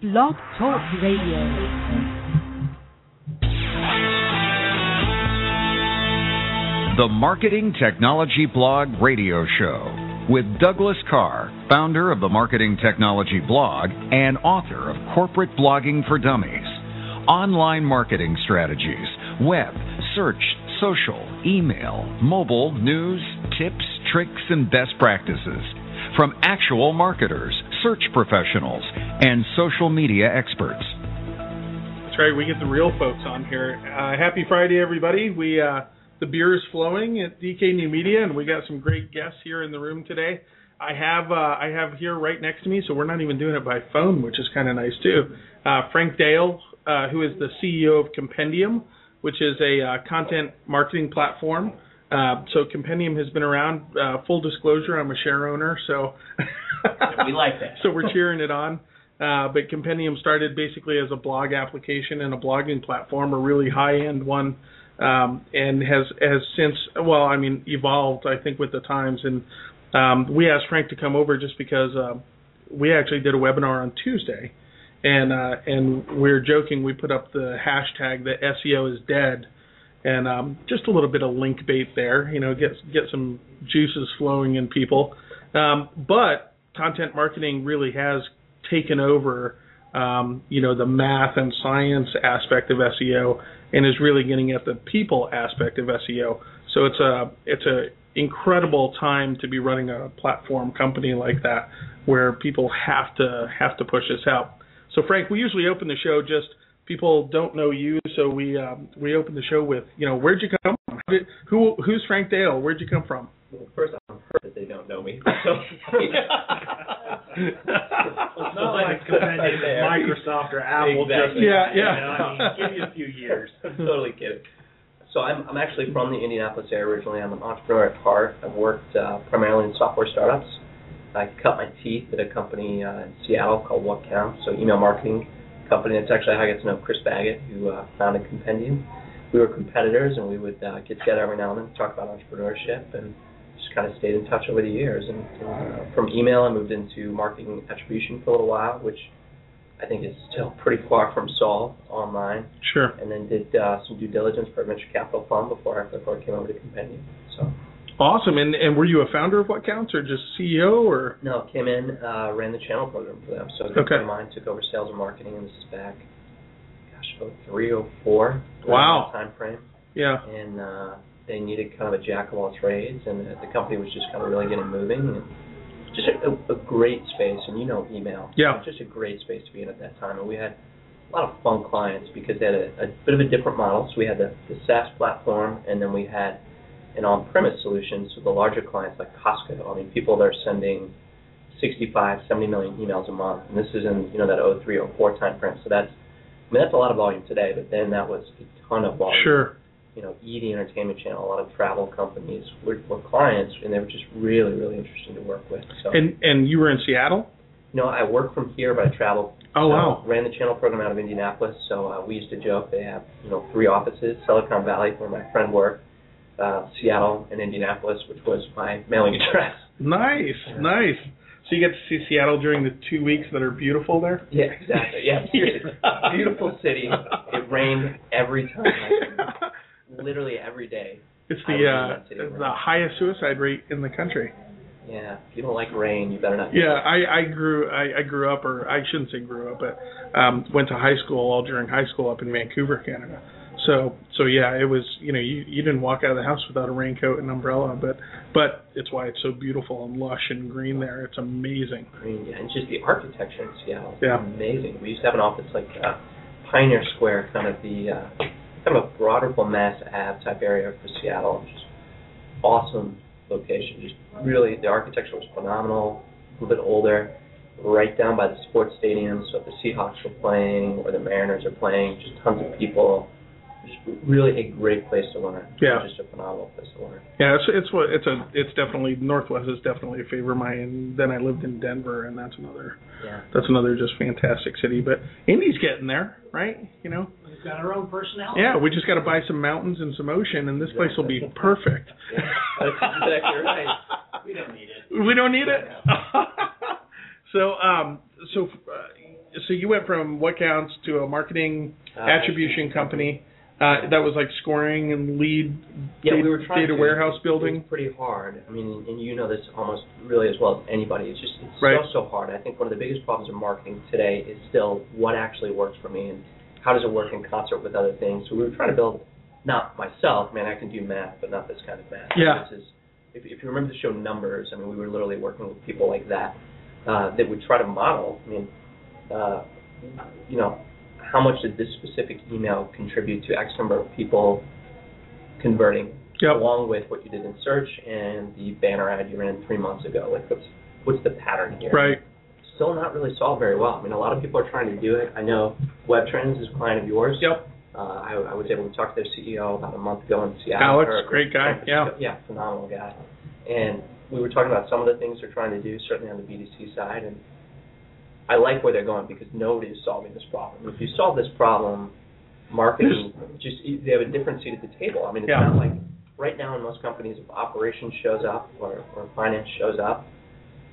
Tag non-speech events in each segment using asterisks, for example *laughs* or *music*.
Blog Talk Radio. The Marketing Technology Blog Radio Show with Douglas Karr, founder of the Marketing Technology Blog and author of Corporate Blogging for Dummies. Online marketing strategies, web, search, social, email, mobile, news, tips, tricks, and best practices from actual marketers, search professionals, and social media experts. That's right. We get the real folks on here. Uh, happy Friday, everybody. We uh, the beer is flowing at DK New Media, and we got some great guests here in the room today. I have uh, I have here right next to me, so we're not even doing it by phone, which is kind of nice too. Uh, Frank Dale, uh, who is the CEO of Compendium, which is a uh, content marketing platform. Uh, so Compendium has been around. Uh, full disclosure, I'm a share owner, so we like that. *laughs* so we're cheering it on. Uh, but Compendium started basically as a blog application and a blogging platform, a really high-end one, um, and has has since, well, I mean, evolved. I think with the times. And um, we asked Frank to come over just because uh, we actually did a webinar on Tuesday, and uh, and we are joking. We put up the hashtag that SEO is dead, and um, just a little bit of link bait there. You know, get get some juices flowing in people. Um, but content marketing really has taken over, um, you know, the math and science aspect of SEO, and is really getting at the people aspect of SEO. So it's a it's a incredible time to be running a platform company like that, where people have to have to push this out. So Frank, we usually open the show just people don't know you, so we um, we open the show with you know where'd you come from? Did, who who's Frank Dale? Where'd you come from? Well, first, I'm hurt that they don't know me. So, *laughs* it's not like Compendium is Microsoft or Apple. Exactly. Just, Yeah, yeah. You know, I mean, *laughs* give you a few years. I'm totally kidding. So I'm, I'm actually from the Indianapolis area originally. I'm an entrepreneur at heart. I've worked uh, primarily in software startups. I cut my teeth at a company uh, in Seattle called What Counts, so email marketing company. That's actually how I got to know Chris Baggott, who uh, founded Compendium. We were competitors, and we would uh, get together every now and then to talk about entrepreneurship, and just kind of stayed in touch over the years. And, and uh, from email, I moved into marketing attribution for a little while, which I think is still pretty far from solved online. Sure. And then did uh, some due diligence for a venture capital fund before I, before I came over to Compendium. So Awesome. And and were you a founder of What Counts or just CEO or? no, came in, uh, ran the channel program for them. So Okay. of mine took over sales and marketing, and this is back, gosh, about three or four. Wow. Time frame. Yeah. and uh, they needed kind of a jack of all trades, and the, the company was just kind of really getting moving, and just a, a, a great space. And you know, email, Yeah. just a great space to be in at that time. And we had a lot of fun clients because they had a, a bit of a different model. So we had the, the SaaS platform, and then we had an on-premise solutions So the larger clients like Costco, I mean, people that are sending 65, 70 million emails a month, and this is in you know that 03, 04 time frame. So that's I mean, that's a lot of volume today, but then that was a ton of volume Sure. you know, ED Entertainment Channel, a lot of travel companies were, were clients, and they were just really, really interesting to work with. So, And and you were in Seattle? you know, I work from here, but I travel. Oh wow. Ran the channel program out of Indianapolis, so uh, we used to joke they have, you know, three offices: Silicon Valley, where my friend worked, uh, Seattle, and Indianapolis, which was my mailing address. Nice. Nice. So you get to see Seattle during the two weeks that are beautiful there. Yeah, exactly. Yeah, seriously. *laughs* beautiful city. It rained every time, *laughs* literally every day. It's the uh, that the highest suicide rate in the country. Yeah, if you don't like rain, you better not. Yeah, I I grew I, I grew up or I shouldn't say grew up, but um went to high school all during high school up in Vancouver, Canada. So so yeah, it was you know you you didn't walk out of the house without a raincoat and umbrella, but but it's why it's so beautiful and lush and green there. It's amazing. green, yeah, and just the architecture in Seattle is Yeah. amazing. We used to have an office like uh, Pioneer Square, kind of the uh, kind of a broader Mass Ave type area for Seattle. Just awesome location. Just really, the architecture was phenomenal. A little bit older, right down by the sports stadium. So if the Seahawks were playing or the Mariners are playing, just tons of people. Just really a great place to learn. Yeah. Just a phenomenal place to learn. Yeah, it's it's what it's a it's definitely Northwest is definitely a favorite of mine. And then I lived in Denver, and that's another Yeah. that's another just fantastic city. But Indy's getting there, right? You know. We've got our own personality. Yeah, we just got to buy some mountains and some ocean, and this place will be perfect. *laughs* Yeah, that's exactly right. We don't need it. We don't need it. *laughs* so, um, so, uh, so you went from what counts to a marketing Uh, attribution company uh, that was like scoring and lead Yeah, data, we were trying data to. warehouse building. pretty hard. I mean, and you know this almost really as well as anybody. It's just it's Right. so so hard. I think one of the biggest problems in marketing today is still what actually works for me and how does it work in concert with other things. So we were trying to build, not myself. Man, I can do math, but not this kind of math. Yeah. This is, if, if you remember the show Numbers, I mean, we were literally working with people like that uh, that would try to model. I mean, uh, you know, how much did this specific email contribute to X number of people converting, Yep. along with what you did in search and the banner ad you ran three months ago? Like, what's what's the pattern here? Right. Still not really solved very well. I mean, a lot of people are trying to do it. I know Web Trends is a client of yours. Yep. Uh, I, I was able to talk to their CEO about a month ago in Seattle. Alex, or- great guy, yeah. Yeah, phenomenal guy. And we were talking about some of the things they're trying to do, certainly on the B2C side, and I like where they're going because nobody is solving this problem. If you solve this problem, marketing just they have a different seat at the table. I mean, it's Yeah. not like right now in most companies, if operations shows up or, or finance shows up,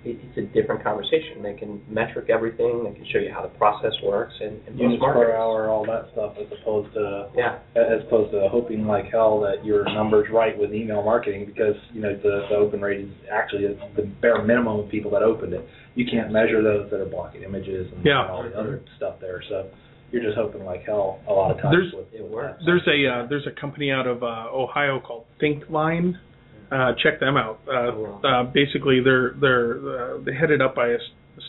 it, it's a different conversation. They can metric everything. They can show you how the process works, and, and most Units per marketers. hour, all that stuff, as opposed to Yeah, as opposed to hoping like hell that your numbers right with email marketing because you know the, the open rate is actually the bare minimum of people that opened it. You can't measure those that are blocking images and, Yeah. all the other stuff there. So you're just hoping like hell a lot of times. There's- with, it works. There's a uh, there's a company out of uh, Ohio called ThinkVine. Uh, check them out. Uh, uh, basically, they're they're uh, they're headed up by a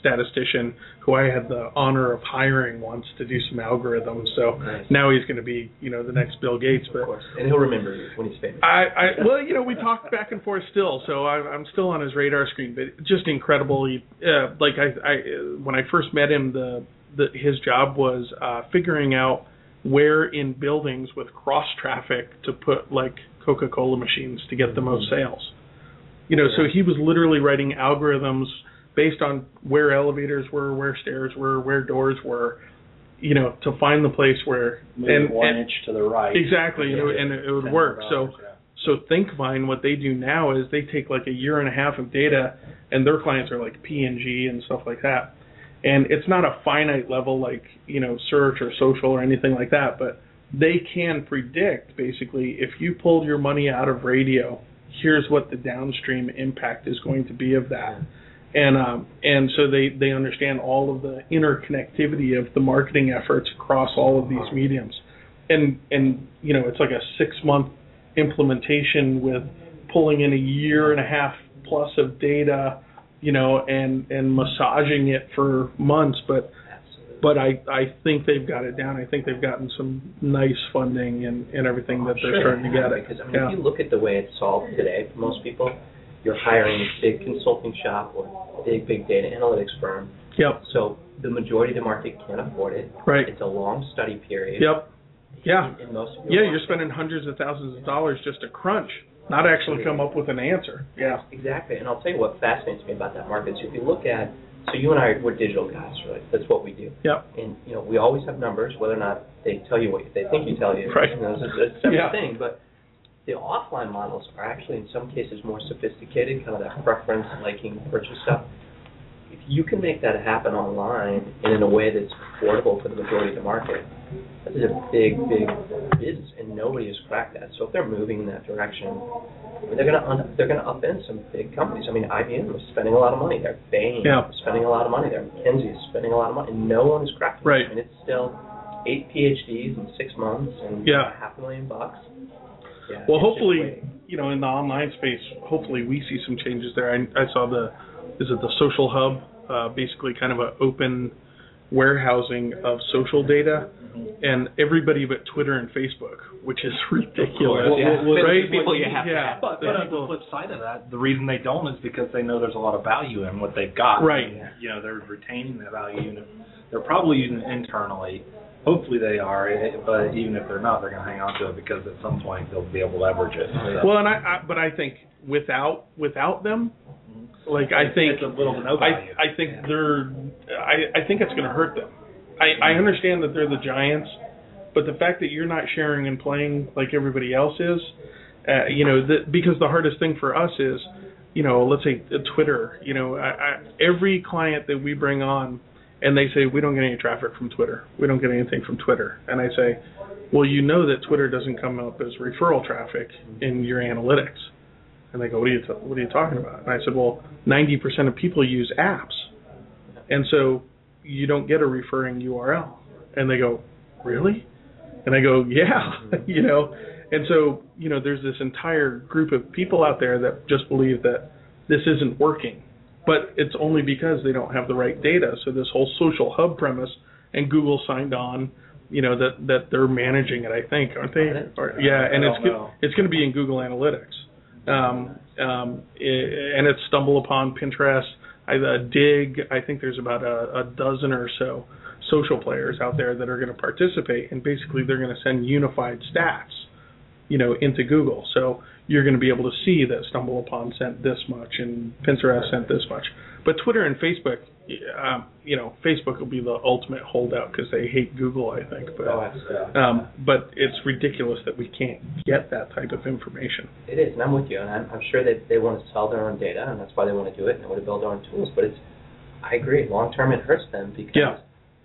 statistician who I had the honor of hiring once to do some algorithms. So Nice. now he's going to be you know the next Bill Gates. of But course, and he'll remember you when he's famous. I, I well, you know, we talk back and forth still, so I, I'm still on his radar screen. But just incredible. He, uh, like I, I, when I first met him, the, the his job was uh, figuring out where in buildings with cross traffic to put like Coca-Cola machines to get the most sales. You know, so he was literally writing algorithms based on where elevators were, where stairs were, where doors were. You know, to find the place where Move and, one and inch to the right. exactly, you know, and it, it would work. So. yeah. So ThinkVine, what they do now is they take like a year and a half of data, and their clients are like P and G and stuff like that. And it's not a finite level like you know search or social or anything like that, but they can predict basically if you pulled your money out of radio, here's what the downstream impact is going to be of that. And um, and so they they understand all of the interconnectivity of the marketing efforts across all of these mediums. And and you know it's like a six month implementation with pulling in a year and a half plus of data, you know, and and massaging it for months. But but I I think they've got it down. I think they've gotten some nice funding and and everything that they're starting to get. Because I mean, Yeah. if you look at the way it's solved today, for most people, you're hiring a big consulting shop or a big big data analytics firm. Yep. So the majority of the market can't afford it. Right. It's a long study period. Yep. Yeah. Most of Yeah, your you're spending hundreds of thousands of dollars just to crunch, not actually come up with an answer. Yeah. Exactly, and I'll tell you what fascinates me about that market. So if you look at, so you and I, we're digital guys, right? That's what we do. Yep. And you know, we always have numbers, whether or not they tell you what they think you tell you. Right. You know, it's a, it's a separate Yeah. thing. But the offline models are actually, in some cases, more sophisticated. Kind of that preference, liking, purchase stuff. If you can make that happen online and in a way that's affordable for the majority of the market, that is a big, big business, and nobody has cracked that. So if they're moving in that direction, I mean, they're gonna un- they're gonna upend some big companies. I mean, IBM is spending a lot of money. They're Bain Yeah. is spending a lot of money. They're McKinsey is spending a lot of money, and no one is cracking. it. Right. I mean, it's still eight PhDs in six months and Yeah. half a million bucks. Yeah, Well, hopefully, you know, in the online space, hopefully we see some changes there. I, I saw the, is it the social hub? Uh, basically, kind of an open warehousing of social data, and everybody but Twitter and Facebook, which is *laughs* ridiculous, Well, Yeah. well, right? people you have to have. But, but on the flip side of that, the reason they don't is because they know there's a lot of value in what they've got. Right. And, you know, they're retaining that value. If they're probably using it internally. Hopefully they are, eh, but even if they're not, they're going to hang on to it because at some point they'll be able to leverage it. So Well, and I, I, but I think without without them, like I think it's a little to no value. I I think they're I I think it's going to hurt them. I I understand that they're the giants, but the fact that you're not sharing and playing like everybody else is, uh, you know, the, because the hardest thing for us is, you know, let's say uh, Twitter. You know, I, I, every client that we bring on and they say we don't get any traffic from Twitter. We don't get anything from Twitter. And I say, well, you know that Twitter doesn't come up as referral traffic in your analytics. And they go, what are you t- what are you talking about? And I said, well, 90% of people use apps, and so you don't get a referring URL. And they go, really? And I go, yeah, *laughs* you know. And so you know, there's this entire group of people out there that just believe that this isn't working, but it's only because they don't have the right data. So this whole social hub premise, and Google signed on you know that that they're managing it. I think, aren't they? Or, yeah, and it's go- it's going to be in Google Analytics, um, um, i and it's StumbleUpon Pinterest, I, uh, Digg. I think there's about a, a dozen or so social players out there that are going to participate, and basically they're going to send unified stats, you know, into Google. So you're going to be able to see that StumbleUpon sent this much and Pinterest sent this much. But Twitter and Facebook, um, you know, Facebook will be the ultimate holdout because they hate Google, I think. But Oh, um, but it's ridiculous that we can't get that type of information. It is, and I'm with you, and I'm, I'm sure that they want to sell their own data, and that's why they want to do it, and they want to build their own tools. But it's, I agree, long term it hurts them because, Yeah.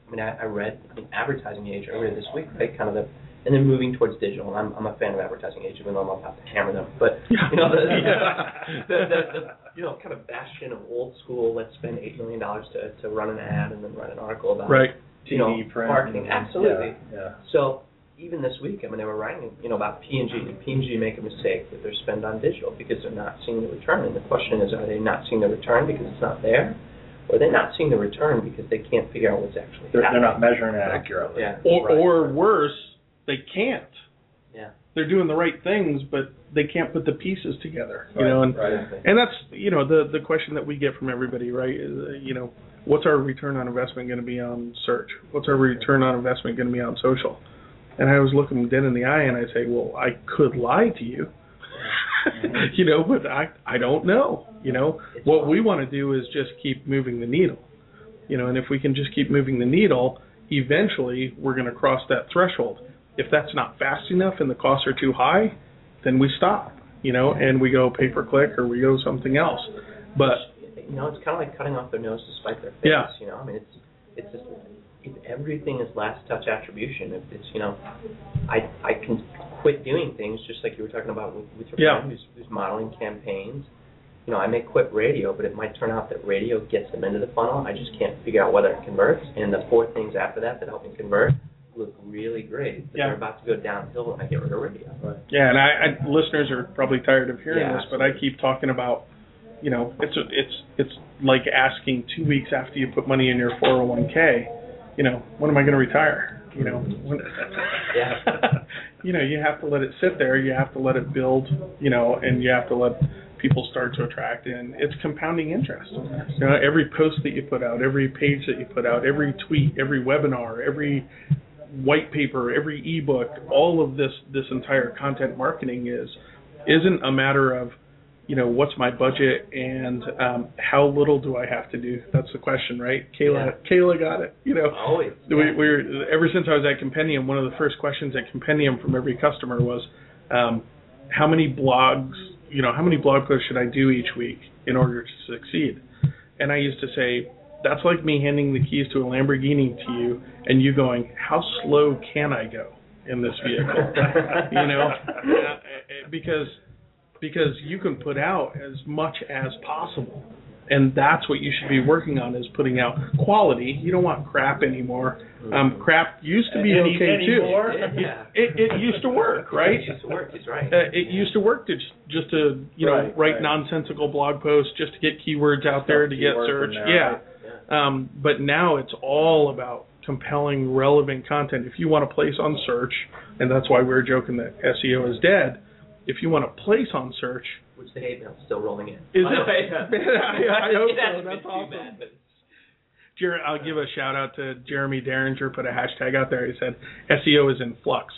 I mean, I, I read the advertising age earlier this week, right? Kind of the, and then moving towards digital. And I'm, I'm a fan of advertising age, even though I'm about to hammer them. But *laughs* you know, the, Yeah. the, the, the, you know, kind of bastion of old school. Let's spend eight million dollars to to run an ad and then write an article about it. Right. You know, TV, print, marketing, absolutely. Yeah, yeah. So even this week, I mean, they were writing, you know, about P&G. Did P&G make a mistake with their spend on digital because they're not seeing the return? And the question is, are they not seeing the return because it's not there, or they're not seeing the return because they can't figure out what's actually They're, they're not measuring it accurately. Yeah. Or Right. or worse, they can't. Yeah. They're doing the right things, but they can't put the pieces together. You Right, know, and right. And that's you know the the question that we get from everybody, right? Is uh, you know what's our return on investment going to be on search? What's our return on investment going to be on social? And I was looking them dead in the eye, and I say, well, I could lie to you, *laughs* you know, but I I don't know. You know, It's what fine. we want to do is just keep moving the needle. You know, and if we can just keep moving the needle, eventually we're going to cross that threshold. If that's not fast enough and the costs are too high, then we stop. You know, and we go pay per click or we go something else. But you know, it's kind of like cutting off their nose to spite their face. Yeah. You know, I mean, it's it's just if everything is last touch attribution. If it's you know, I I can quit doing things just like you were talking about with, with your Yeah. friend who's, who's modeling campaigns. You know, I may quit radio, but it might turn out that radio gets them into the funnel. I just can't figure out whether it converts. And the four things after that that help me convert look really great. But Yeah. they're about to go downhill when I get rid of radio. Yeah, and I, I listeners are probably tired of hearing Yeah, this, but I keep talking about, you know, it's a, it's it's like asking two weeks after you put money in your 401k, you know, when am I going to retire? You know, when, *laughs* Yeah. *laughs* you know, you have to let it sit there. You have to let it build. You know, and you have to let people start to attract in. It's compounding interest. You know, every post that you put out, every page that you put out, every tweet, every webinar, every white paper, every ebook, all of this this entire content marketing is isn't a matter of you know what's my budget and um, how little do I have to do. That's the question, right? Kayla, Kayla got it. You know, Always. we, we were ever since I was at Compendium. One of the first questions at Compendium from every customer was, um, how many blogs, you know, how many blog posts should I do each week in order to succeed? And I used to say, that's like me handing the keys to a Lamborghini to you, and you going, how slow can I go in this vehicle? *laughs* you know, Uh, because because you can put out as much as possible and that's what you should be working on is putting out quality you don't want crap anymore um crap used to be Any- okay too? Yeah. it it used to work right It used to work. He's right. uh, it used to work to just, just to you know write right. nonsensical blog posts just to get keywords out there to get search there, yeah right. Um, but now it's all about compelling, relevant content. If you want to place on search, and that's why we were joking that SEO is dead. If you want to place on search, Which the hate mail's still rolling in. Is it? *laughs* I- *laughs* I hope so. That's awesome. bad, but Jer- I'll give a shout out to Jeremy Derringer. Put a hashtag out there. He said SEO is in flux.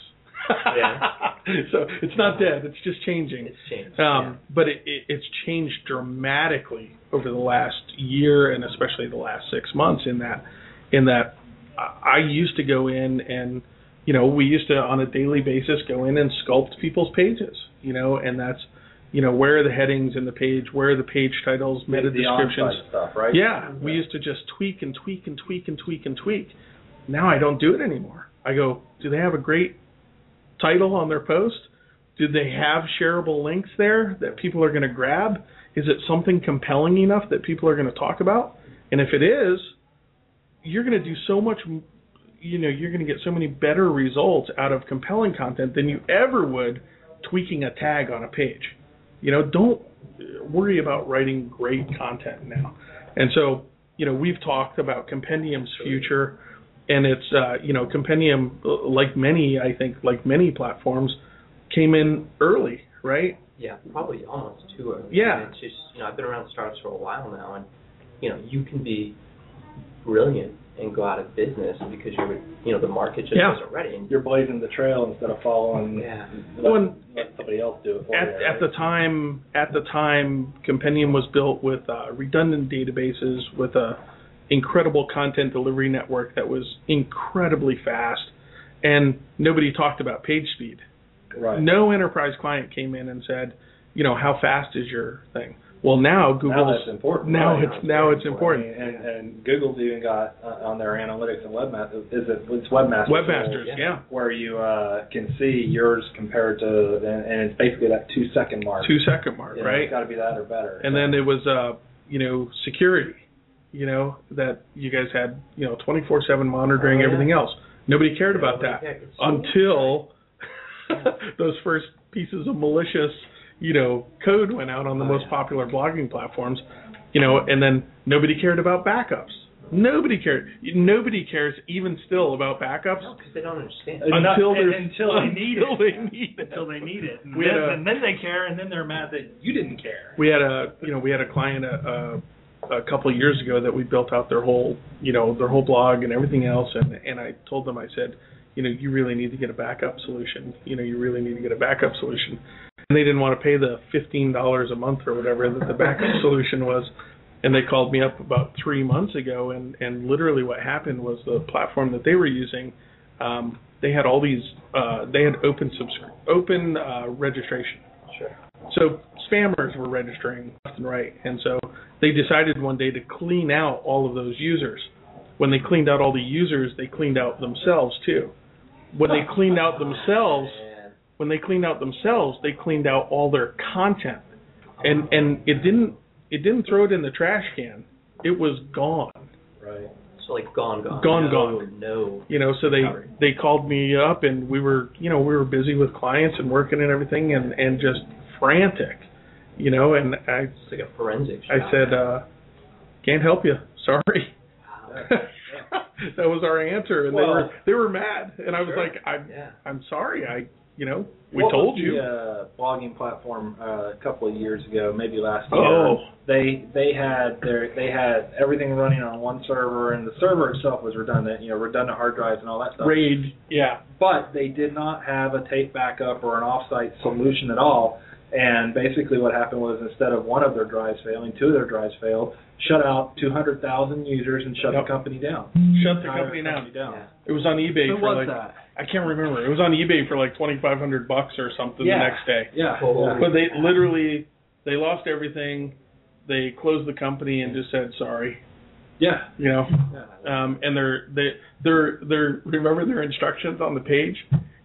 Yeah. *laughs* so it's not dead. It's just changing. it's changed. Um, but it, it, it's changed dramatically over the last year and especially the last six months. In that, in that, I I used to go in and, you know, we used to on a daily basis go in and sculpt people's pages, you know, and that's, you know, where are the headings in the page, where are the page titles, meta the descriptions. stuff, right? Yeah, we used to just tweak and tweak and tweak and tweak and tweak. Now I don't do it anymore. I go, do they have a great title on their post? Do they have shareable links there that people are going to grab? Is it something compelling enough that people are going to talk about? And if it is, you're going to do so much you know, you're going to get so many better results out of compelling content than you ever would tweaking a tag on a page. You know, don't worry about writing great content now. And so, you know, we've talked about Compendium's future, and it's, uh, you know, Compendium, like many, I think, like many platforms, came in early, right? Yeah, probably almost too early. Yeah. I mean, it's just you know I've been around startups for a while now, and you know you can be brilliant and go out of business because you're you know the market just Yeah. isn't ready. And You're blazing the trail instead of following. yeah, Let, Well, let somebody else do it for at, you. at the time at the time compendium was built with uh, redundant databases with a incredible content delivery network that was incredibly fast and nobody talked about page speed right. no enterprise client came in and said you know how fast is your thing well now Google. now that's important. now right? it's now it's important I mean, and, and Google's even got uh, on their analytics and webmaster is it it's webmaster webmasters Yeah. yeah where you uh, can see yours compared to and, and it's basically that two second mark. two second mark You know, right It's got to be that or better. and then it was uh you know security you know that you guys had you know 24/7 monitoring Oh, yeah. everything else nobody cared about that cared. It's so until *laughs* those first pieces of malicious you know code went out on the Oh, most yeah. popular blogging platforms you know and then nobody cared about backups nobody cared nobody cares even still about backups no, because they don't understand. Until and- until they need until it. they need it. until they need it, and then, a- and then they care, and then they're mad that you didn't care. we had a you know we had a client a, a, couple of years ago that we built out their whole you know their whole blog and everything else and and I told them I said you know you really need to get a backup solution. You know you really need to get a backup solution. And they didn't want to pay the fifteen dollars a month or whatever that the backup *laughs* solution was. And they called me up about three months ago and and literally what happened was the platform that they were using um, they had all these uh, they had open subscri- open uh, registration. So spammers were registering left and right, and so they decided one day to clean out all of those users. When they cleaned out all the users, they cleaned out themselves too. When they cleaned out themselves, when they cleaned out themselves, they cleaned out all their content, and and it didn't it didn't throw it in the trash can. It was gone. Right. so like gone, gone, Gone, no, gone. No. You know, so they they called me up, and we were you know we were busy with clients and working and everything, and and just frantic, you know, and I It's like a forensic. I said, uh, can't help you. Sorry. Wow. *laughs* *laughs* that was our answer, and they were they were mad, and I was Sure. like, I'm Yeah. I'm sorry. I you know we What told was you. The, uh, blogging platform uh, a couple of years ago, maybe last year. Oh. They they had their they had everything running on one server, and the server itself was redundant. You know, redundant hard drives and all that stuff. Raid, yeah, But they did not have a tape backup or an offsite solution at all. And basically, what happened was instead of one of their drives failing, two of their drives failed, shut out 200,000 users and shut Yep. the company down. shut the Entire company down. down. Yeah. It was on eBay Who for was like that? I can't remember. It was on eBay for like twenty five hundred bucks or something Yeah. the next day. Yeah. Yeah. But they literally they lost everything. They closed the company and just said sorry. Yeah. You know. Yeah. um, and they're they they're they're remember their instructions on the page.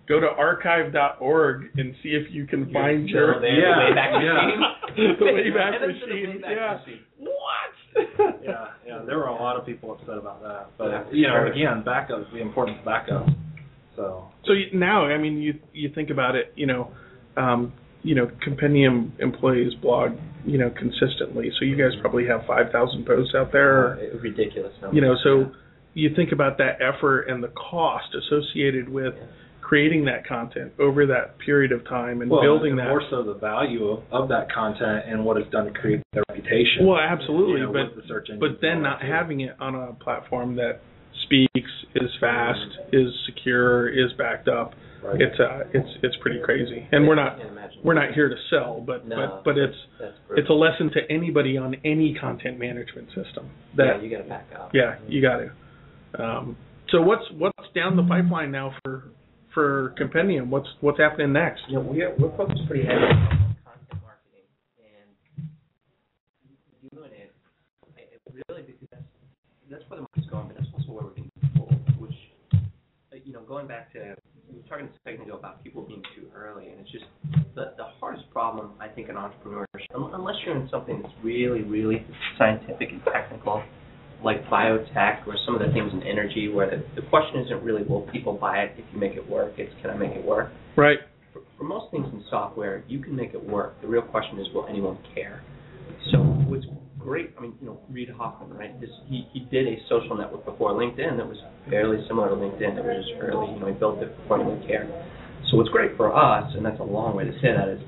Go to archive.org and see if you can find No, your they- Yeah, the Wayback yeah. Machine. *laughs* the Wayback Head the Machine. Wayback yeah. Machine. What? yeah, yeah. There were a lot of people upset about that, but Yeah, you know, again, backup, the importance of backup. So So you, now, I mean, you you think about it, you know, um, you know, Compendium employees blog, you know, consistently. So you guys probably have five thousand posts out there. Uh, ridiculous number. you know so you think about that effort and the cost associated with Yeah. Creating that content over that period of time and well, building and that more so the value of, of that content and what it's done to create their reputation. well absolutely you know, but the search but then not too. having it on a platform that speaks is fast is secure is backed up Right. it's uh it's it's pretty crazy and we're not we're not here to sell but No, but but it's it's a lesson to anybody on any content management system that yeah, you got to back up. Yeah, you got to. Um, so what's what's down the pipeline now for for Compendium? What's what's happening next? Yeah, we're we're focused pretty heavily on content marketing and doing it, it really because that's that's where the market's going, but that's also where we're getting people. Which uh, you know, going back to we were talking a second ago about people being too early, and it's just the the hardest problem I think in entrepreneurship, unless you're in something that's really really scientific and technical like biotech or some of the things in energy, where the, the question isn't really will people buy it if you make it work. It's can I make it work. Right. For, for most things in software, you can make it work. The real question is will anyone care. So what's great, I mean, you know, Reid Hoffman, right? This he he did a social network before LinkedIn that was fairly similar to LinkedIn. That was just early, you know, he built it before anyone cared. So what's great for us, and that's a long way to say that, is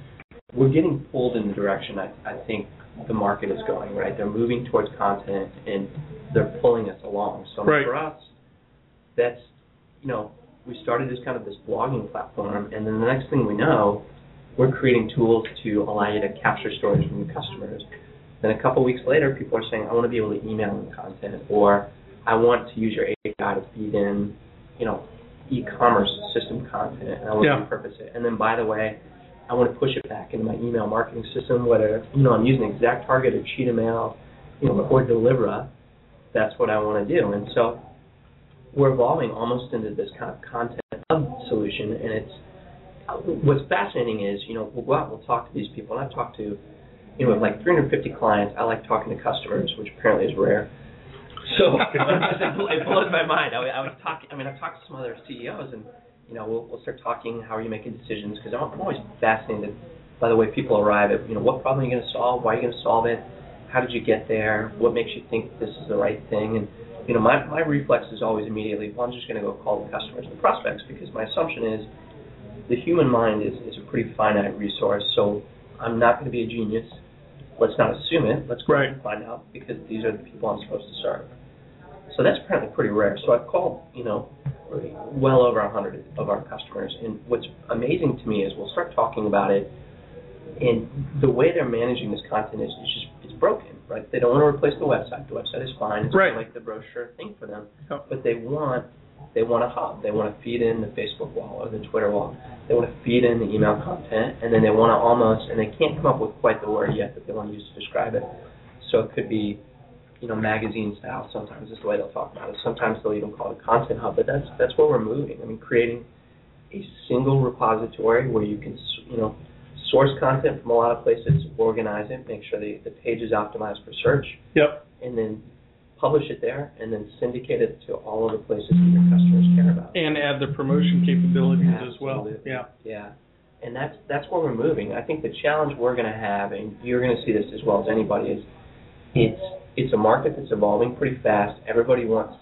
we're getting pulled in the direction I, I think the market is going. Right, they're moving towards content and they're pulling us along. So right. for us, that's you know, we started as kind of this blogging platform, and then the next thing we know, we're creating tools to allow you to capture stories from your customers. Then a couple weeks later, people are saying, I want to be able to email them content, or I want to use your API to feed in, you know, e-commerce system content, and I want yeah. to repurpose it. And then, by the way, I want to push it back into my email marketing system, whether you know I'm using ExactTarget or Cheetah Mail, you know, or Delivra. That's what I want to do. And so we're evolving almost into this kind of content hub solution, and it's what's fascinating is you know we'll go out, we'll talk to these people, and I've talked to you know like 350 clients. I like talking to customers, which apparently is rare. So *laughs* it blows my mind. I, I was talking. I mean, I've talked to some other CEOs, and you know, we'll, we'll start talking. How are you making decisions? Because I'm, I'm always fascinated by the way people arrive at. You know, what problem are you going to solve? Why are you going to solve it? How did you get there? What makes you think this is the right thing? And you know, my my reflex is always immediately, well, I'm just going to go call the customers and the prospects because my assumption is the human mind is is a pretty finite resource. So I'm not going to be a genius. Let's not assume it. Let's go right. and find out because these are the people I'm supposed to serve. So that's apparently pretty rare. So I've called, you know, well over a hundred of our customers, and what's amazing to me is we'll start talking about it, and the way they're managing this content is, is just broken, right? They don't want to replace the website. The website is fine. It's right. like the brochure thing for them, yep. but they want they want a hub. They want to feed in the Facebook wall or the Twitter wall. They want to feed in the email content, and then they want to almost, and they can't come up with quite the word yet that they want to use to describe it. So it could be you know, magazine style. Sometimes is the way they'll talk about it. Sometimes they'll even call it a content hub. But that's that's where we're moving. I mean, creating a single repository where you can, you know, source content from a lot of places, organize it, make sure the the page is optimized for search. Yep. And then publish it there, and then syndicate it to all of the places that your customers care about. And add the promotion capabilities Absolutely. as well. Yeah. Yeah. And that's that's where we're moving. I think the challenge we're going to have, and you're going to see this as well as anybody, is it's it's a market that's evolving pretty fast. Everybody wants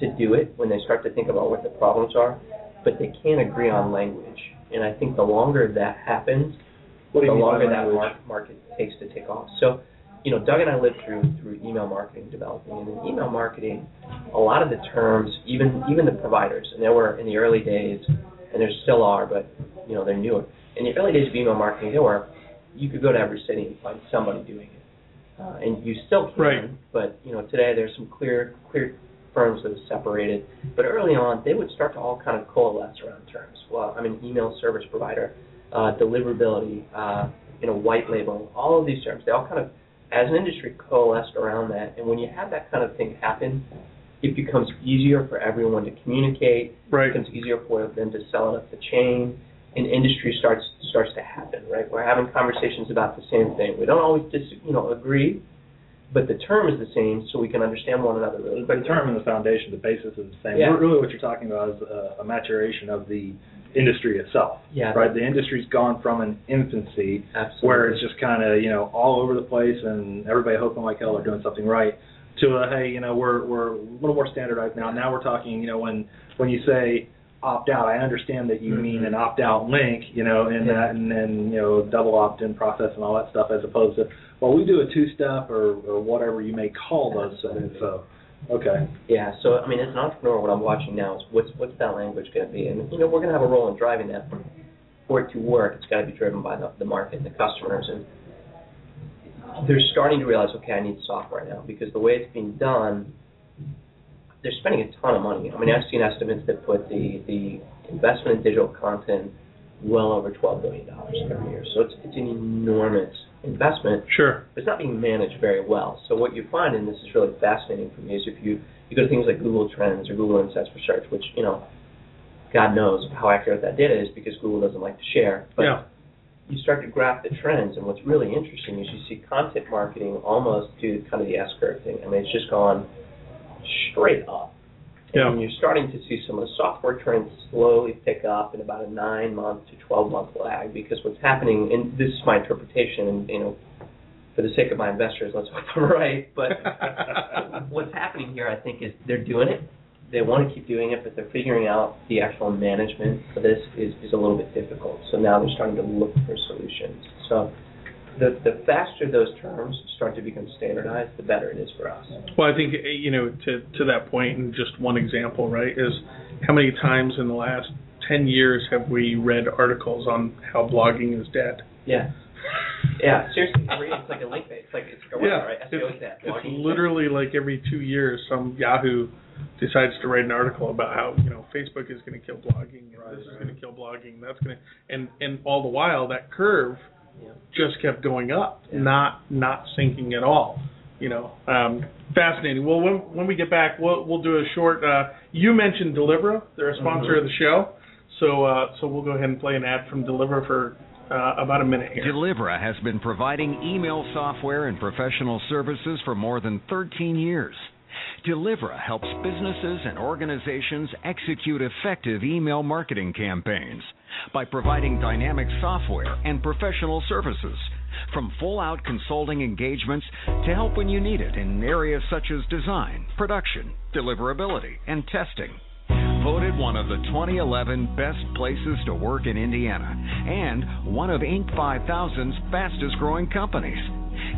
to do it when they start to think about what the problems are, but they can't agree on language. And I think the longer that happens, What do the you mean by longer that language? mar- market takes to take off. So, you know, Doug and I lived through through email marketing developing, and in email marketing, a lot of the terms, even even the providers, and there were in the early days, and there still are, but you know they're newer. In the early days of email marketing, there were you could go to every city and find somebody doing it, uh, and you still can. Right. But you know today there's some clear clear firms that have separated. But early on, they would start to all kind of coalesce around terms. Well, I'm an email service provider, uh, deliverability, uh, you know, white label, all of these terms, they all kind of, as an industry, coalesced around that. And when you have that kind of thing happen, it becomes easier for everyone to communicate. Right. It becomes easier for them to sell it up the chain, and industry starts starts to happen. Right. We're having conversations about the same thing. We don't always dis, you know, agree, but the term is the same, so we can understand one another really But The term and the foundation, the basis is the same. Yeah. Really, what you're talking about is a, a maturation of the industry itself. Yeah. Right. The industry's gone from an infancy Absolutely. where it's just kind of you know all over the place and everybody hoping like hell they're doing something right to a hey you know we're we're a little more standardized now. Now we're talking you know when when you say opt out, I understand that you Mhm. mean an opt out link, you know, and Yeah. that and then you know double opt in process and all that stuff as opposed to well we do a two step or or whatever you may call those things. So okay. Yeah, so I mean, as an entrepreneur, what I'm watching now is what's what's that language going to be, and you know, we're going to have a role in driving that. For it to work, it's got to be driven by the, the market and the customers, and they're starting to realize, okay, I need software now because the way it's being done, they're spending a ton of money. I mean, I've seen estimates that put the the investment in digital content well over twelve billion dollars every year. So it's it's an enormous investment. Sure. It's not being managed very well. So what you find, and this is really fascinating for me, is if you you go to things like Google Trends or Google Insights for Search, which you know, God knows how accurate that data is because Google doesn't like to share. But Yeah. you start to graph the trends, and what's really interesting is you see content marketing almost do kind of the S curve thing. I mean, it's just gone straight up. Yeah. And you're starting to see some of the software trends slowly pick up in about a nine month to 12 month lag because what's happening, and this is my interpretation, and you know, for the sake of my investors, let's hope I'm right. But *laughs* what's happening here, I think, is they're doing it. They want to keep doing it, but they're figuring out the actual management for this is, is a little bit difficult. So now they're starting to look for solutions. So the the faster those terms start to become standardized, the better it is for us. Well, I think you know to to that point, and just one example, right, is how many times in the last ten years have we read articles on how blogging is dead? Yeah. Yeah, seriously, it's like a link bait. It's like it's like a Yeah, right? SEO is that. It's literally like every two years, some Yahoo decides to write an article about how you know Facebook is going to kill blogging, and Right, this is going to kill blogging, that's going to, and and all the while that curve Yeah. just kept going up, Yeah. not not sinking at all. You know, um, fascinating. Well, when when we get back, we'll we'll do a short. Uh, you mentioned Delivra; they're a sponsor Mhm. of the show, so uh, so we'll go ahead and play an ad from Delivra for uh, about a minute here. Delivra has been providing email software and professional services for more than 13 years. Delivra helps businesses and organizations execute effective email marketing campaigns by providing dynamic software and professional services, from full out consulting engagements to help when you need it in areas such as design, production, deliverability, and testing voted one of the 2011 best places to work in Indiana and one of Inc. 5000's fastest growing companies.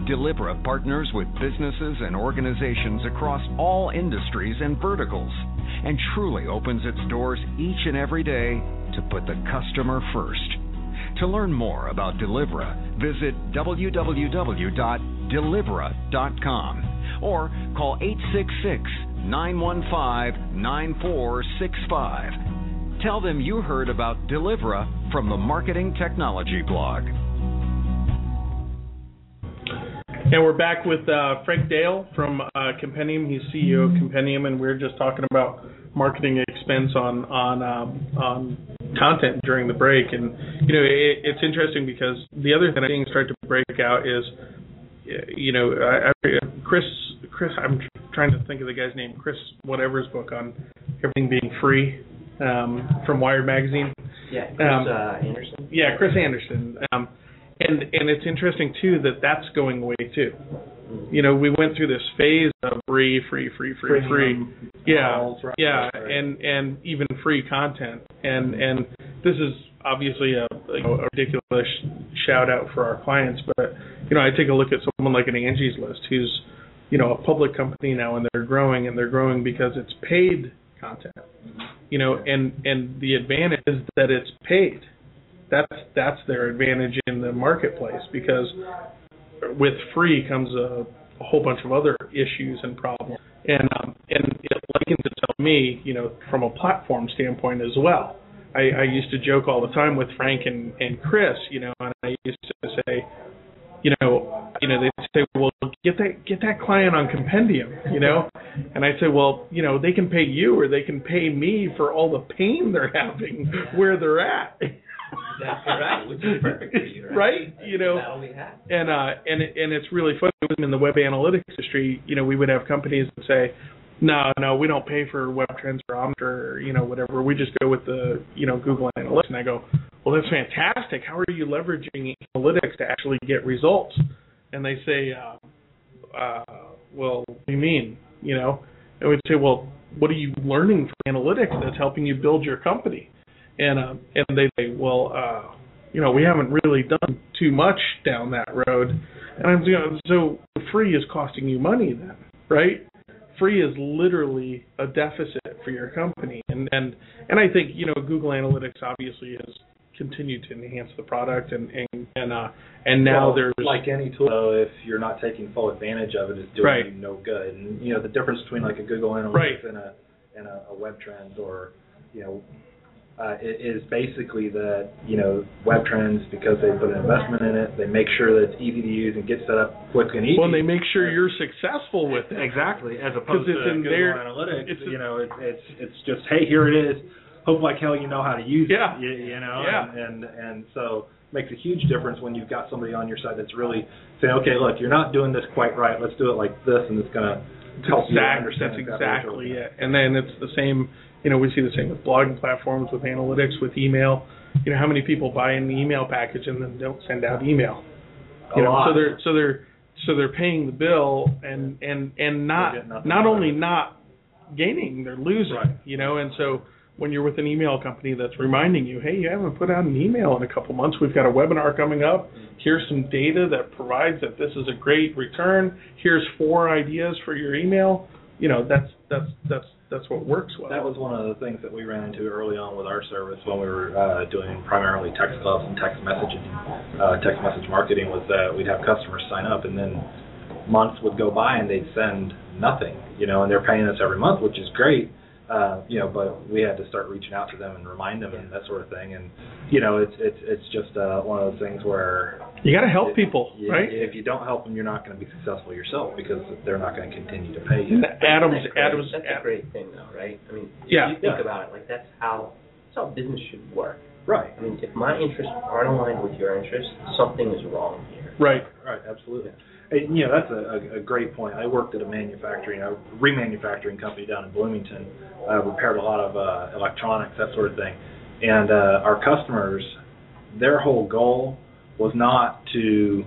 Delivra partners with businesses and organizations across all industries and verticals and truly opens its doors each and every day to put the customer first. To learn more about Delivra, visit www.delivra.com or call 866 915 9465. Tell them you heard about Delivra from the Marketing Technology blog. And we're back with uh, Frank Dale from uh, Compendium. He's CEO of Compendium, and we're just talking about marketing expense on on um, on content during the break. And you know, it, it's interesting because the other thing I think start to break out is, you know, I, I, Chris Chris. I'm trying to think of the guy's name. Chris whatever's book on everything being free um, from Wired magazine. Yeah, Chris Um, uh, Anderson. Yeah, Chris Anderson. Um, and and it's interesting too that that's going away too. You know, we went through this phase of free, free, free, free, free. Premium Yeah, right, yeah, right, right. and and even free content. And and this is obviously a, you know, a ridiculous shout out for our clients, but you know, I take a look at someone like an Angie's List, who's you know a public company now, and they're growing, and they're growing because it's paid content. You know, and and the advantage is that it's paid. That's that's their advantage in the marketplace because with free comes a, a whole bunch of other issues and problems. And um, and it likens it to me, you know, from a platform standpoint as well. I, I used to joke all the time with Frank and, and Chris, you know, and I used to say, you know, you know, they say, well, get that get that client on Compendium, you know, and I say, well, you know, they can pay you or they can pay me for all the pain they're having where they're at. That's right, which is perfect for you, right? Right? You know, That's all we have. and uh and it, and it's really funny in the web analytics industry you know we would have companies that say no no we don't pay for web trends or or you know whatever we just go with the you know google analytics and i go well that's fantastic how are you leveraging analytics to actually get results and they say uh uh well what do you mean you know and we'd say well what are you learning from analytics that's helping you build your company and uh, and they say well uh you know, we haven't really done too much down that road. And I'm you know, so free is costing you money then, right? Free is literally a deficit for your company. And and and I think, you know, Google Analytics obviously has continued to enhance the product and and and uh and now Well, there's like any tool, though, if you're not taking full advantage of it, it's doing Right. you no good. And you know the difference between like a Google Analytics Right. and a and a, a web trends or you know uh, is basically that you know web trends because they put an investment in it, they make sure that it's easy to use and get set up quick and easy. Well, and they make sure you're successful with it. Exactly, as opposed it's to in Google their- Analytics. it's- you know, it's it's it's just hey, here it is. Hope like hell you know how to use Yeah. it. You, you know, Yeah. and, and and so makes a huge difference when you've got somebody on your side that's really saying, okay, look, you're not doing this quite right. Let's do it like this, and it's gonna help you understand that's exactly exactly you're it. And then it's the same. You know, we see the same with blogging platforms, with analytics, with email. You know, how many people buy an email package and then don't send out email? You A know, lot. so they're so they're so they're paying the bill and and and not They're getting nothing not only not gaining, they're losing. Right. You know, and so when you're with an email company that's reminding you, hey, you haven't put out an email in a couple months. We've got a webinar coming up. Here's some data that provides that this is a great return. Here's four ideas for your email. You know, that's that's that's that's what works well. That was one of the things that we ran into early on with our service when we were uh, doing primarily text clubs and text messaging, uh, text message marketing. Was that we'd have customers sign up and then months would go by and they'd send nothing, you know, and they're paying us every month, which is great, uh, you know, but we had to start reaching out to them and remind them and that sort of thing. And you know, it's it's it's just uh, one of those things where you got to help people, you- right? If you don't help them, you're not going to be successful yourself because they're not going to continue to pay you. And Adam's That's great. Adam's That's a great thing, though, right? I mean, if Yeah. you think Yeah. about it, like that's how that's how business should work. Right. I mean, if my interests aren't aligned with your interests, something is wrong here. right. Right, absolutely. Hey, you know, that's a, a, a great point. I worked at a manufacturing, a remanufacturing company down in Bloomington. Uh, repaired a lot of uh, electronics, that sort of thing. And uh, our customers, their whole goal was not to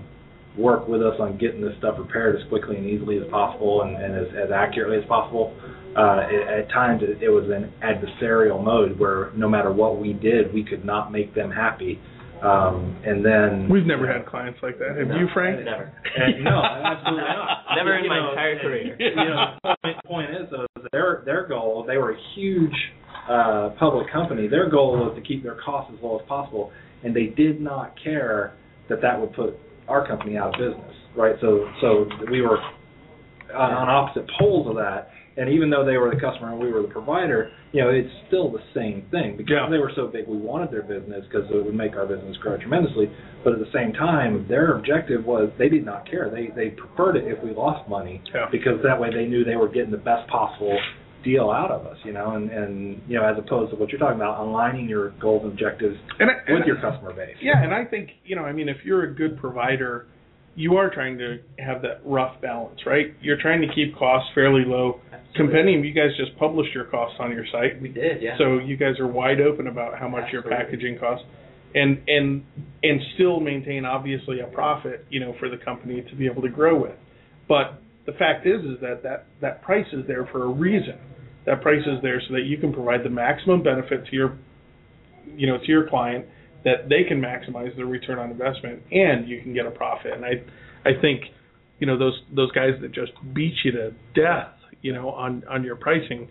work with us on getting this stuff repaired as quickly and easily as possible and, and as, as accurately as possible. Uh, it, at times, it, it was an adversarial mode where no matter what we did, we could not make them happy. Um, and then We've never had clients like that. Have No, you, Frank? Never. and, *laughs* no, absolutely not. *laughs* Never in my know, entire career. *laughs* You know, the point, point is though, is their their goal, they were a huge uh, public company. Their goal was to keep their costs as low as possible, and they did not care that that would put our company out of business. Right. So so we were on, on opposite poles of that. And even though they were the customer and we were the provider, you know, it's still the same thing because Yeah. they were so big. We wanted their business because it would make our business grow tremendously. But at the same time, their objective was they did not care. They they preferred it if we lost money Yeah. because that way they knew they were getting the best possible deal out of us. You know, and and you know, as opposed to what you're talking about, aligning your goals and objectives And I, and with your customer base. Yeah, and I think you know, I mean, if you're a good provider, you are trying to have that rough balance, right? You're trying to keep costs fairly low. Compendium, you guys just published your costs on your site, We did, yeah. so you guys are wide open about how much your packaging costs, and and and still maintain obviously a profit, you know, for the company to be able to grow with. But the fact is, is that that that price is there for a reason. That price is there so that you can provide the maximum benefit to your, you know, to your client, that they can maximize their return on investment, and you can get a profit. And I, I think, you know, those those guys that just beat you to death, you know, on on your pricing,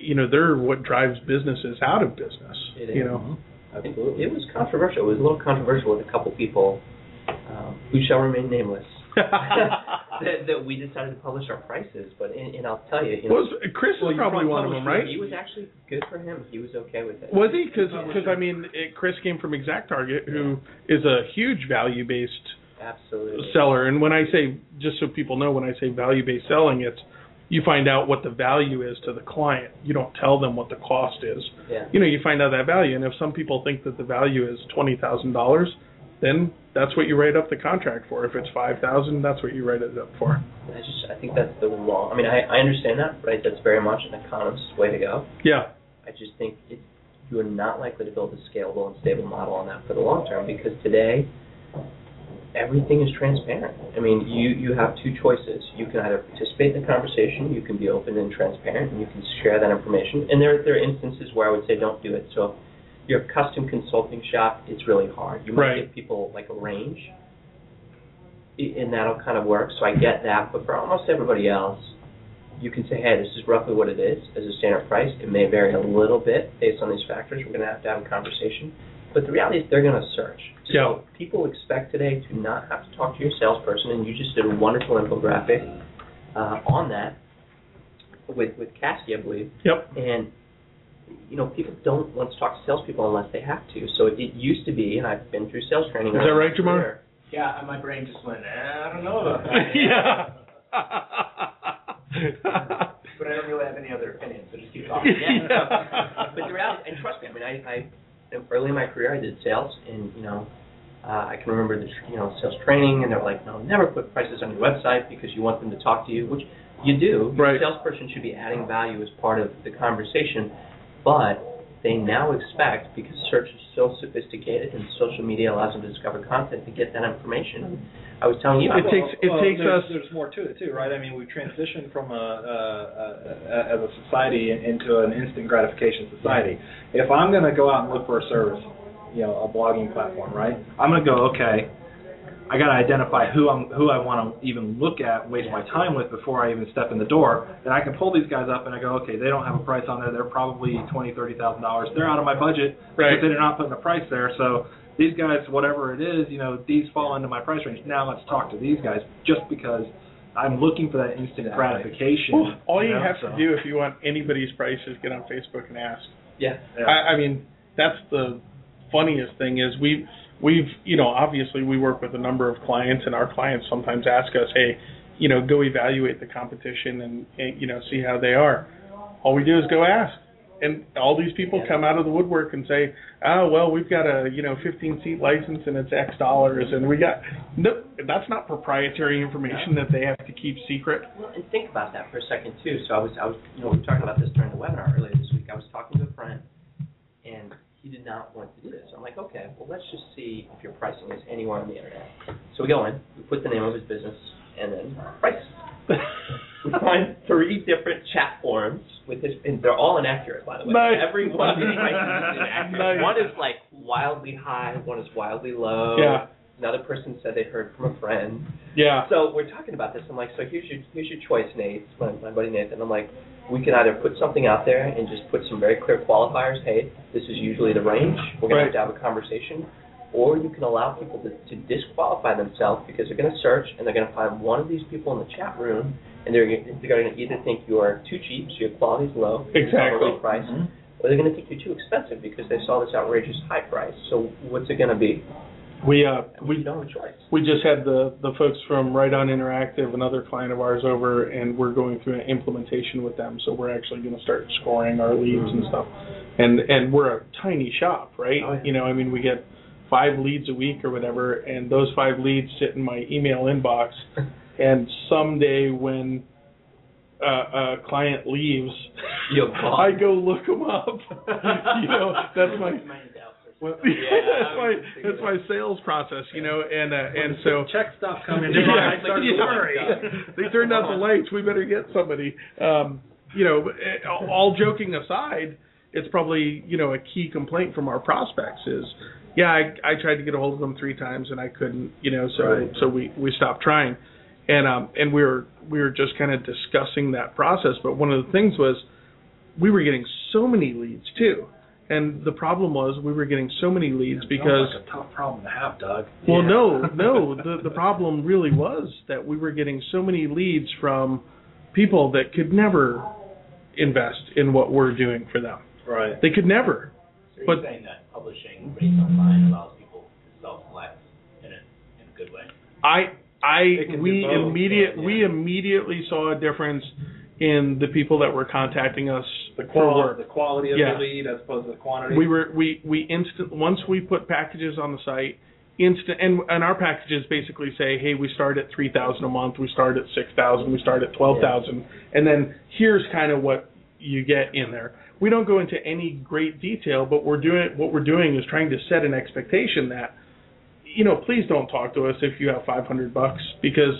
you know, they're what drives businesses out of business. It is. You know, Absolutely. It was controversial. It was a little controversial with a couple people um, who shall remain nameless. *laughs* *laughs* that, that we decided to publish our prices, but and, and I'll tell you, you know, was Chris well, is probably one of them, right? He was actually good for him. He was okay with it. Was he? Because because I mean, it, Chris came from ExactTarget, who is a huge value based Absolutely. seller. And when I say, just so people know, when I say value based selling, it's you find out what the value is to the client. You don't tell them what the cost is. Yeah. You know, you find out that value. And if some people think that the value is twenty thousand dollars, then that's what you write up the contract for. If it's five thousand, that's what you write it up for. I just I think that's the wrong. I mean, I I understand that, right? That's very much an economist's way to go. Yeah. I just think it, you are not likely to build a scalable and stable model on that for the long term because today everything is transparent. I mean, you you have two choices. You can either participate in the conversation, you can be open and transparent, and you can share that information. And there there are instances where I would say don't do it. So, if you're a custom consulting shop, it's really hard. You might Right. give people like a range, and that'll kind of work. So I get that. But for almost everybody else, you can say, hey, this is roughly what it is as a standard price. It may vary a little bit based on these factors. We're going to have to have a conversation. But the reality is they're going to search. So Yeah. people expect today to not have to talk to your salesperson, and you just did a wonderful infographic uh, on that with with Caskey, I believe. Yep. And you know, people don't want to talk to salespeople unless they have to. So it, it used to be, and I've been through sales training. Is that right, Jamar? Yeah, and my brain just went, eh, I don't know about that. *laughs* yeah. But I don't really have any other opinions, so just keep talking. *laughs* Yeah. but the reality, and trust me, I mean, I, I early in my career I did sales, and you know, uh, I can remember the you know sales training, and they're like, no, never put prices on your website because you want them to talk to you, which you do. Right. Your salesperson should be adding value as part of the conversation, but they now expect because search is so sophisticated and social media allows them to discover content to get that information. I was telling you, It takes it Well, takes there's, us There's more to it too, right? I mean, we've transitioned from a, a, a, a as a society into an instant gratification society. If I'm going to go out and look for a service, you know, a blogging platform, right? I'm going to go, okay, I got to identify who I'm who I want to even look at, waste my time with before I even step in the door. Then I can pull these guys up and I go, okay, they don't have a price on there. They're probably twenty, thirty thousand dollars. They're out of my budget Right. because they're not putting a price there. So these guys, whatever it is, you know, these fall into my price range. Now let's talk to these guys just because I'm looking for that instant Exactly. gratification. Well, all you know, have so. to do if you want anybody's price is get on Facebook and ask. yeah, Yeah. I, I mean, that's the funniest thing is we've we've you know obviously we work with a number of clients and our clients sometimes ask us, hey, you know, go evaluate the competition and, and you know see how they are. All we do is go ask, and all these people Yeah. come out of the woodwork and say, oh well, we've got a you know 15 seat license and it's X dollars, and we got no, that's not proprietary information that they have to keep secret. Well, and think about that for a second too. So I was, I was, you know, we were talking about this during the webinar earlier this week. I was talking to a friend, and he did not want to do this. I'm like, okay, well, let's just see if your pricing is anywhere on the internet. So we go in, we put the name of his business, and then price. we *laughs* find three different chat forums with his, and they're all inaccurate, by the way. Nice. Every one of these prices is *laughs* inaccurate. Nice. One is like wildly high, one is wildly low. Yeah. Another person said they heard from a friend. Yeah. So we're talking about this. I'm like, so here's your here's your choice, Nate, my, my buddy Nathan. I'm like, we can either put something out there and just put some very clear qualifiers. Hey, this is usually the range. We're gonna have to have a conversation, or you can allow people to, to disqualify themselves because they're gonna search and they're gonna find one of these people in the chat room, and they're they're gonna either think you are too cheap, so your quality's low, Exactly. low price, Mhm. or they're gonna think you're too expensive because they saw this outrageous high price. So what's it gonna be? We uh We don't choice. we just had the the folks from Right On Interactive, another client of ours, over, and we're going through an implementation with them. So we're actually going to start scoring our leads and stuff. And and we're a tiny shop, right? Oh, yeah. You know, I mean, we get five leads a week or whatever, and those five leads sit in my email inbox. *laughs* And someday when uh, a client leaves. *laughs* I go look them up. *laughs* you know, that's my well, *laughs* that's my that's my sales process, you know, and uh, and so check stuff *laughs* coming in, Yeah, to yeah. *laughs* they turned out the lights. We better get somebody. Um, you know, all joking aside, it's probably you know a key complaint from our prospects is, yeah, I, I tried to get a hold of them three times and I couldn't. You know, so Right. so we we stopped trying, and um and we were we were just kind of discussing that process. But one of the things was we were getting so many leads too. And the problem was we were getting so many leads because like a tough problem to have, Doug. well, Yeah. no, no. The *laughs* the problem really was that we were getting so many leads from people that could never invest in what we're doing for them. Right. They could never. So But- you're saying that publishing based online allows people to self-select in a, in a good way? I I we both, immediate yeah. we immediately saw a difference in the people that were contacting us The for quality, work. the quality of Yeah. the lead as opposed to the quantity. We were we we instant once we put packages on the site, instant and and our packages basically say, hey, we start at three thousand a month, we start at six thousand, we start at twelve thousand, and then here's kind of what you get in there. We don't go into any great detail, but we're doing what we're doing is trying to set an expectation that, you know, please don't talk to us if you have five hundred bucks because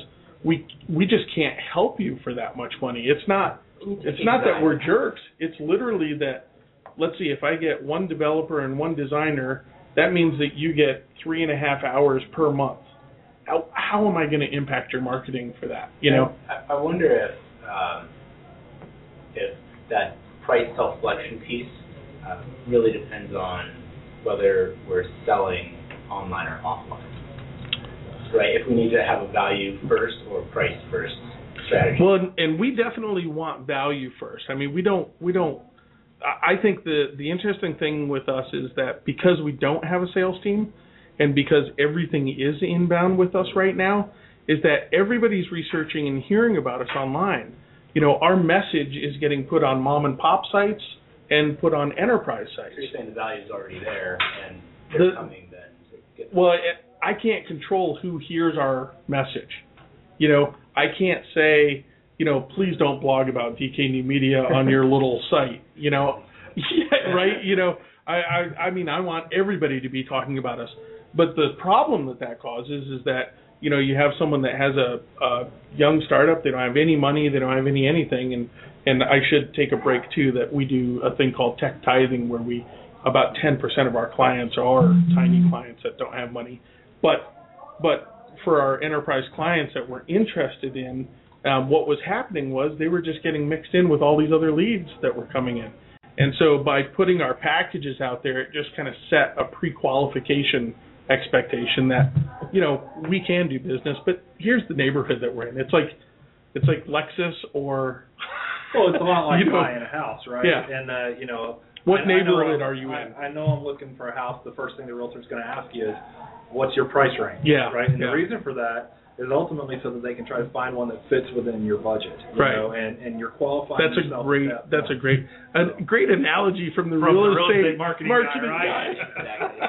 we we just can't help you for that much money. It's not it's not that we're jerks. It's literally that let's see, if I get one developer and one designer, that means that you get three and a half hours per month. How how am I going to impact your marketing for that? You know? I, I wonder if um, if that price self-selection piece uh, really depends on whether we're selling online or offline. Right? If we need to have a value first or price first strategy. Well, and, we definitely want value first. I mean, we don't we don't I think the the interesting thing with us is that because we don't have a sales team, and because everything is inbound with us right now, is that everybody's researching and hearing about us online. You know, our message is getting put on mom and pop sites and put on enterprise sites. So you're saying the value is already there, and they're The- coming then. Well, it- I can't control who hears our message. You know, I can't say, you know, please don't blog about DK New Media on your *laughs* little site. You know, yeah, *laughs* right? You know, I, I I mean, I want everybody to be talking about us. But the problem that that causes is that you know you have someone that has a, a young startup. They don't have any money. They don't have any anything. And and I should take a break too. That we do a thing called tech tithing, where we about 10% of our clients are tiny clients that don't have money. But but for our enterprise clients that we're interested in, um, what was happening was they were just getting mixed in with all these other leads that were coming in. And so by putting our packages out there, it just kind of set a pre-qualification expectation that you know we can do business. But here's the neighborhood that we're in. It's like it's like Lexus or *laughs* Well, it's a lot like *laughs* you know, buying a house, right? Yeah. And uh, you know, What I- I neighborhood I'm- are you I, in? I know I'm looking for a house. The first thing the realtor's going to ask you is, "What's your price range?" Yeah, Right. And yeah. the reason for that is ultimately so that they can try to find one that fits within your budget. You Right. Know, and and you're qualifying. That's a great. that That's a great. A great analogy from the, From real, the real estate, estate marketing guy, right? *laughs* Exactly.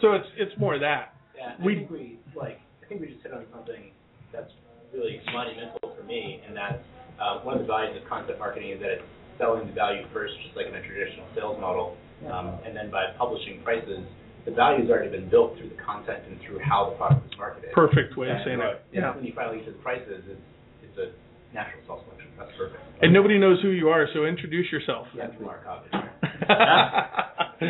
so it's it's more that. Yeah, I We- think we like. I think we just hit on something that's really monumental for me, and that's uh, one of the values of content marketing is that it's selling the value first, just like in a traditional sales model, um, and then by publishing prices, the value's already been built through the content and through how the product is marketed. Perfect way of And, saying uh, it. Yeah. When you finally get to the prices, it's it's a natural self-selection. That's perfect. And nobody knows who you are, so introduce yourself. Yeah, Mark Hobbs. *laughs*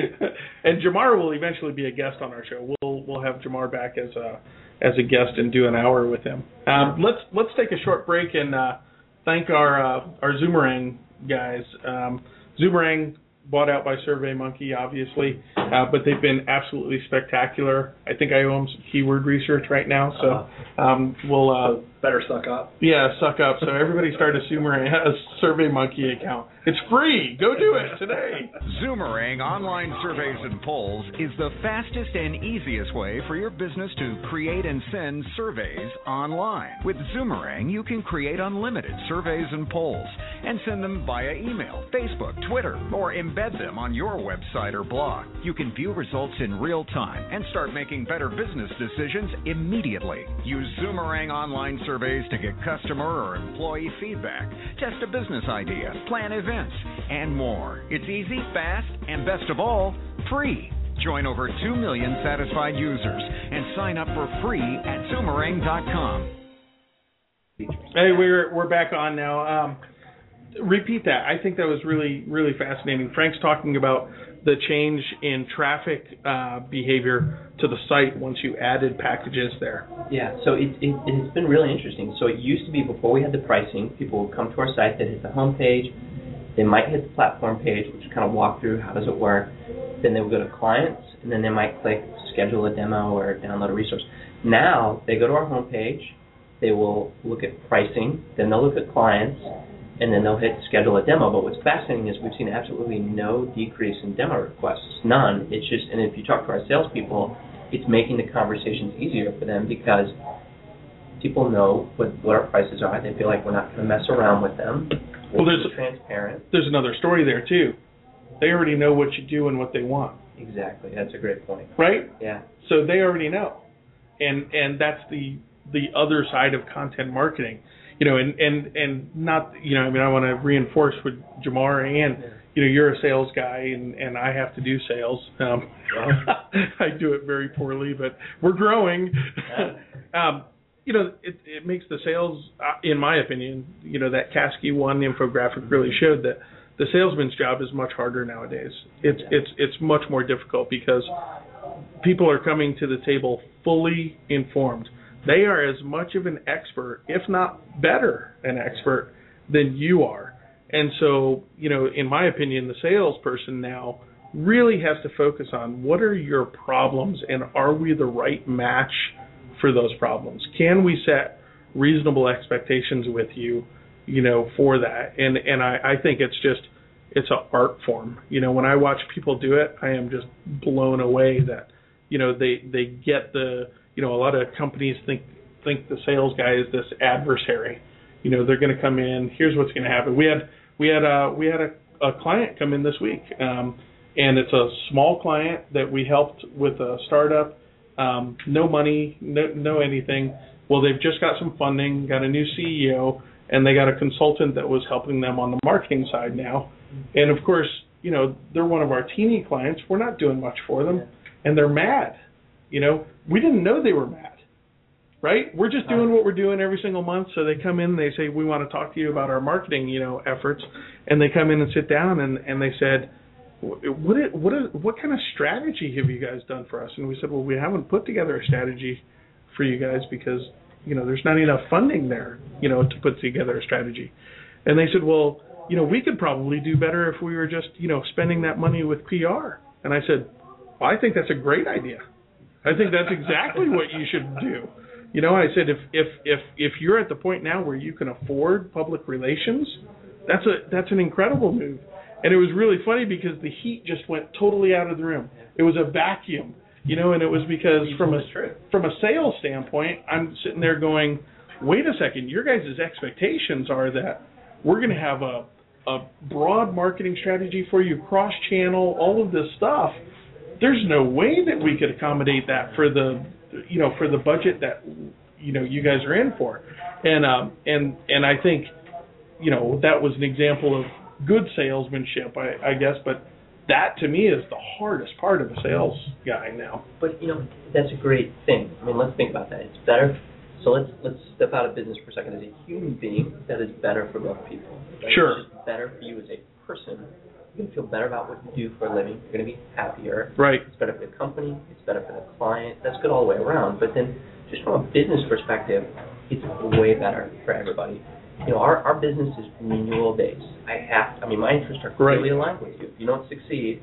and Jamar will eventually be a guest on our show. We'll we'll have Jamar back as a as a guest and do an hour with him. Um, let's let's take a short break and uh, thank our uh, our Zoomerang guys. Um, Zoomerang bought out by SurveyMonkey, obviously, uh, but they've been absolutely spectacular. I think I owe them some keyword research right now, so um, we'll uh, better suck up. yeah, suck up. So everybody start a Zoomerang a SurveyMonkey account. It's free. Go do it today. Zoomerang Online Surveys and Polls is the fastest and easiest way for your business to create and send surveys online. With Zoomerang, you can create unlimited surveys and polls and send them via email, Facebook, Twitter, or embed them on your website or blog. You can view results in real time and start making better business decisions immediately. Use Zoomerang Online Surveys to get customer or employee feedback, test a business idea, plan events, and more. It's easy, fast, and best of all, free. Join over 2 million satisfied users and sign up for free at Zoomerang.com. Hey, we're we're back on now. Um, repeat that. I think that was really really fascinating. Frank's talking about the change in traffic uh, behavior to the site once you added packages there. Yeah, so it, it, it's been really interesting. So it used to be before we had the pricing, people would come to our site, they'd hit the home page, they might hit the platform page, which kind of walk through how does it work. Then they would go to clients, and then they might click schedule a demo or download a resource. Now they go to our home page, they will look at pricing, then they'll look at clients, and then they'll hit schedule a demo. But what's fascinating is we've seen absolutely no decrease in demo requests, none. It's just, and if you talk to our salespeople, it's making the conversations easier for them because people know what, what our prices are. They feel like we're not going to mess around with them. Well, there's- transparent. There's another story there too. They already know what you do and what they want, Exactly. That's a great point. right? Yeah. So they already know, and and that's the the other side of content marketing, you know, and and and not you know I mean I want to reinforce with Jamar and you know you're a sales guy and and I have to do sales. Um, *laughs* I do it very poorly, but we're growing. *laughs* um, you know, it it makes the sales, uh, in my opinion, you know that Caskey one infographic really showed that the salesman's job is much harder nowadays. It's it's it's much more difficult because people are coming to the table fully informed. They are as much of an expert, if not better an expert than you are. And so, you know, in my opinion, the salesperson now really has to focus on what are your problems and are we the right match for those problems? Can we set reasonable expectations with you, you know, for that? And and I, I think it's just it's an art form. You know, when I watch people do it, I am just blown away that you know they they get the you know a lot of companies think think the sales guy is this adversary. You know, they're going to come in. Here's what's going to happen. We had we had a we had a, a client come in this week, um, and it's a small client that we helped with a startup. Um, no money, no no anything. Well, they've just got some funding, got a new CEO, and they got a consultant that was helping them on the marketing side now. And of course, you know, they're one of our teeny clients. We're not doing much for them, and they're mad. You know, we didn't know they were mad right? We're just doing what we're doing every single month. So they come in, and they say we want to talk to you about our marketing, you know, efforts, and they come in and sit down and and they said, what it, what is, what kind of strategy have you guys done for us? And we said, well, we haven't put together a strategy for you guys because you know there's not enough funding there, you know, to put together a strategy. And they said, well, you know, we could probably do better if we were just you know spending that money with PR. And I said, well, I think that's a great idea. I think that's exactly what you should do. You know, I said if if if if you're at the point now where you can afford public relations, that's a that's an incredible move. And it was really funny because the heat just went totally out of the room. It was a vacuum, you know, and it was because from a from a sales standpoint, I'm sitting there going, wait a second, your guys' expectations are that we're going to have a a broad marketing strategy for you, cross channel, all of this stuff. There's no way that we could accommodate that for the you know for the budget that you know you guys are in for and um and and i think you know that was an example of good salesmanship i i guess but that to me is the hardest part of a sales guy now But you know, that's a great thing. I mean, let's think about that. It's better. So let's let's step out of business for a second. As a human being, that is better for both people. right? Sure. It's just better for you as a person. You're gonna feel better about what you do for a living. You're gonna be happier. right It's better for the company. It's better for the client. That's good all the way around. But then, just from a business perspective, it's way better for everybody. You know, our, our business is renewal based. I have. I mean, my interests are Right. aligned with you. If you don't succeed,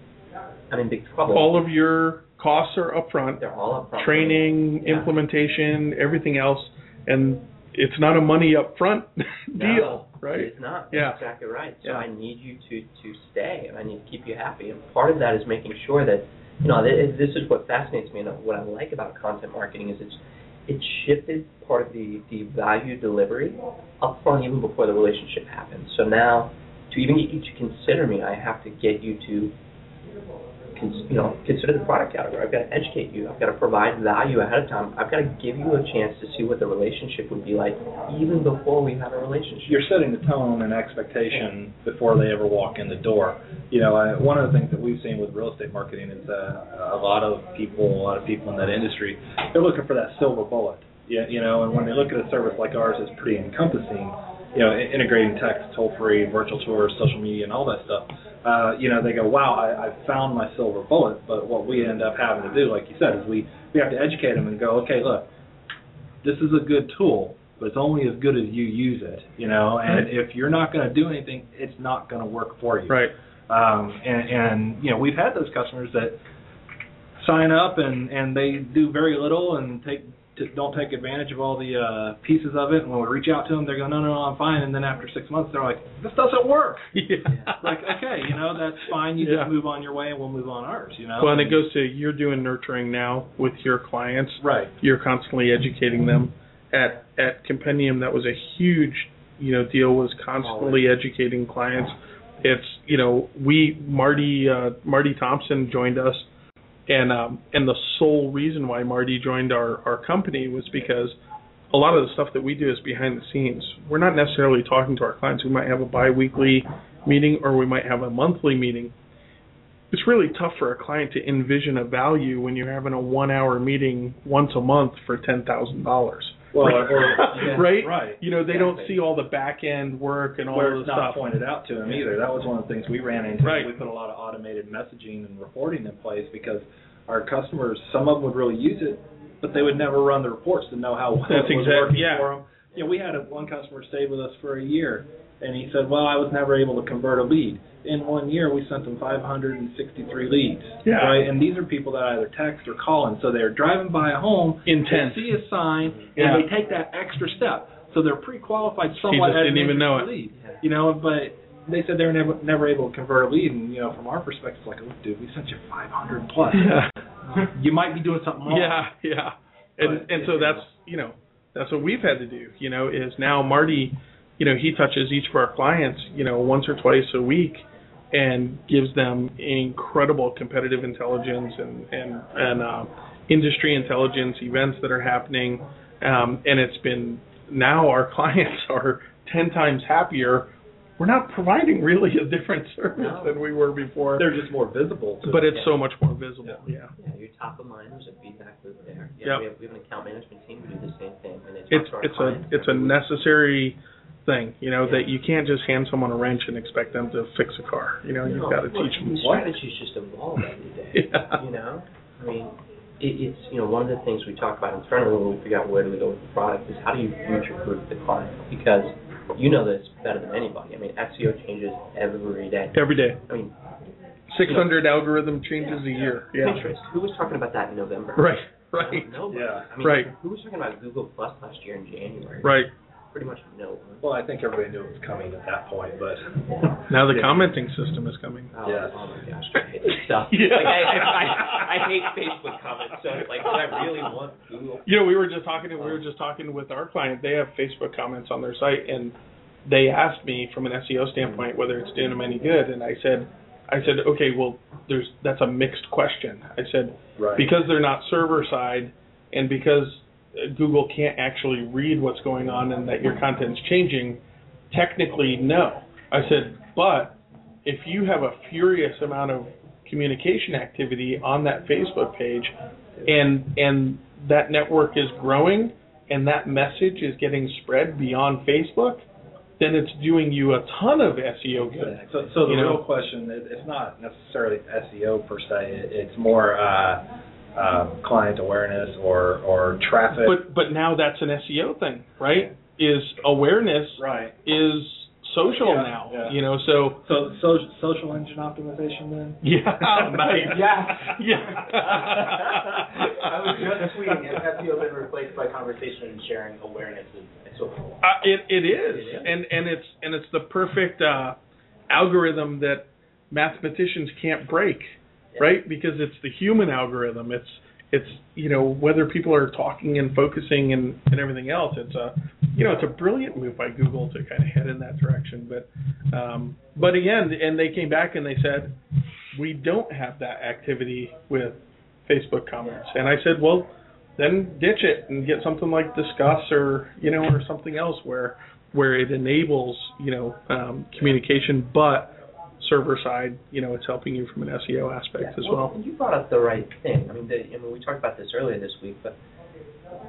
I'm in big trouble. all of your costs are upfront They're all up front. training Yeah. implementation everything else and it's not a money up front *laughs* No, deal right It's not. Yeah. That's exactly right. So Yeah. I need you to to stay, and I need to keep you happy. And part of that is making sure that you know this is what fascinates me, and what I like about content marketing is it's it's shifted part of the the value delivery up front even before the relationship happens. So now to even get you to consider me, I have to get you to you know consider the product category. I've got to educate you. I've got to provide value ahead of time. I've got to give you a chance to see what the relationship would be like even before we have a relationship. you're setting the tone and expectation before they ever walk in the door. You know, I, one of the things that we've seen with real estate marketing is uh, a lot of people, a lot of people in that industry, they're looking for that silver bullet. Yeah, you know, and when they look at a service like ours, it's pretty encompassing. You know, integrating text, toll free, virtual tours, social media, and all that stuff. Uh, you know, they go, "Wow, I, I found my silver bullet." But what we end up having to do, like you said, is we we have to educate them and go, "Okay, look, this is a good tool, but it's only as good as you use it, you know. And if you're not going to do anything, it's not going to work for you. right Um, and, and you know, we've had those customers that sign up and and they do very little and take t- don't take advantage of all the uh, pieces of it. And when we reach out to them, they go, no, no, no, I'm fine. And then after six months, they're like, this doesn't work. *laughs* yeah Like, okay, you know, that's fine. You Yeah. just move on your way, and we'll move on ours. You know. well and it goes to you're doing nurturing now with your clients right. you're constantly educating them at at compendium that was a huge you know deal was constantly educating clients it's you know we marty uh marty thompson joined us and um and the sole reason why marty joined our our company was because a lot of the stuff that we do is behind the scenes. We're not necessarily talking to our clients. We might have a biweekly meeting or we might have a monthly meeting. It's really tough for a client to envision a value when you're having a one hour meeting once a month for ten thousand dollars. Well, or, *laughs* right? right. You know, they don't see all the back end work and all where of it's the not stuff. pointed out to them either. That was one of the things we ran into. Right. We put a lot of automated messaging and reporting in place because our customers, some of them would really use it, but they would never run the reports to know how well That's it was exact- working yeah. for them. You know, we had a, one customer stay with us for a year, and he said, "Well, I was never able to convert a lead." In one year, we sent them 563 leads. Yeah. Right, and these are people that either text or call in. So they're driving by a home, Intent. they see a sign, Yeah. and they take that extra step. So they're pre-qualified somewhat He just didn't even know it. lead. You know, but they said they were never never able to convert a lead, and you know, from our perspective, it's like, look, dude, we sent you 500 plus. Yeah. You might be doing something wrong. Yeah, yeah. And But and so that's you know that's what we've had to do. You know, is now Marty, you know, he touches each of our clients, you know, once or twice a week, and gives them incredible competitive intelligence and and and uh, industry intelligence events that are happening, um, and it's been now our *laughs* clients are ten times happier. We're not providing really a different service No. than we were before, They're just more visible. To but it's Yeah. so much more visible. Yeah. Yeah, you're top of mind. There's a feedback loop there. Yep. Yeah, we, have, we have an account management team who do the same thing, and it's it's to it's a clients it's a every week. necessary thing, you know, Yeah. that you can't just hand someone a wrench and expect them to fix a car. You know, you've got to well, teach them. the Strategies just evolve every day. *laughs* Yeah. You know, I mean, it, it's you know one of the things we talk about internally when we figure out where do we go with the product is how do you future-proof the client because you know this better than anybody. I mean, SEO changes every day. Every day, I mean, 600 algorithm changes a year. Yeah. Pinterest. Who was talking about that in November? Right. Right. Nobody. Yeah. I mean, Right. Who was talking about Google Plus last year in January? Right. Pretty much no one. Well, I think everybody knew it was coming at that point, but Now the Yeah. commenting system is coming. Oh, Yes. oh my gosh, I hate this stuff. Yeah. Like I, I, I, I hate Facebook comments. So like, do I really want Google? You know, we were just talking. We were just talking with our client. They have Facebook comments on their site, and they asked me from an SEO standpoint whether it's doing them any good. And I said, I said, okay, well, there's that's a mixed question. I said right. because they're not server side, and because Google can't actually read what's going on and that your content's changing, technically no. I said, but if you have a furious amount of communication activity on that Facebook page, and and that network is growing, and that message is getting spread beyond Facebook, then it's doing you a ton of SEO good. So, so the You know? real question, it, it's not necessarily SEO per se. It's more uh, um, client awareness or or traffic. But but now that's an SEO thing, right? Is awareness right. is social Yeah, now. yeah. You know, so So, so social engine optimization then. yeah, *laughs* nice. *laughs* Yeah. yeah. *laughs* I was just tweeting, has SEO been replaced by conversation and sharing awareness is so Uh, it it is, It is. and and it's and it's the perfect uh, algorithm that mathematicians can't break, right? Because it's the human algorithm. It's it's you know whether people are talking and focusing and and everything else. It's a you know it's a brilliant move by Google to kind of head in that direction. But um, but again, and they came back and they said we don't have that activity with Facebook comments, and I said well then ditch it and get something like Disqus or you know or something else where where it enables you know um, communication, but server side you know it's helping you from an SEO aspect as well. You brought up the right thing. I mean, the, I mean, we talked about this earlier this week, but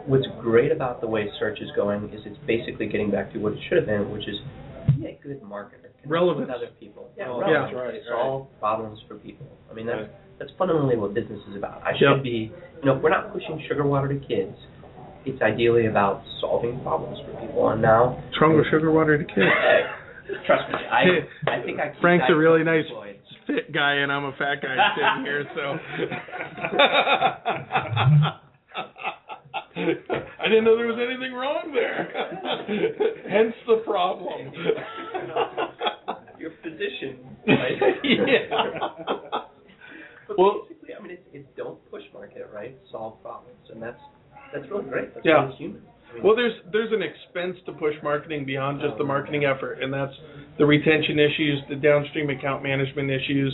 what's great about the way search is going is it's basically getting back to what it should have been, which is be a good marketer. relevant Relevance. with other people. Yeah, Oh, relevance. yeah. right, Solve problems for people. I mean, that's Right. that's fundamentally what business is about. I Yep. should be, you know, if we're not pushing sugar water to kids. It's ideally about solving problems for people. And now, What's wrong with sugar water to kids? *laughs* hey, trust me, I I think I keep Frank's a really nice employed. fit guy, and I'm a fat guy *laughs* sitting here, so. I didn't know there was anything wrong there. Hence the problem. Your position, right? *laughs* yeah. But Well- basically, I mean, it's, it's don't push market, right? Solve problems, and that's that's really great. That's Yeah. really human. Well, there's there's an expense to push marketing beyond just the marketing effort, and that's the retention issues, the downstream account management issues,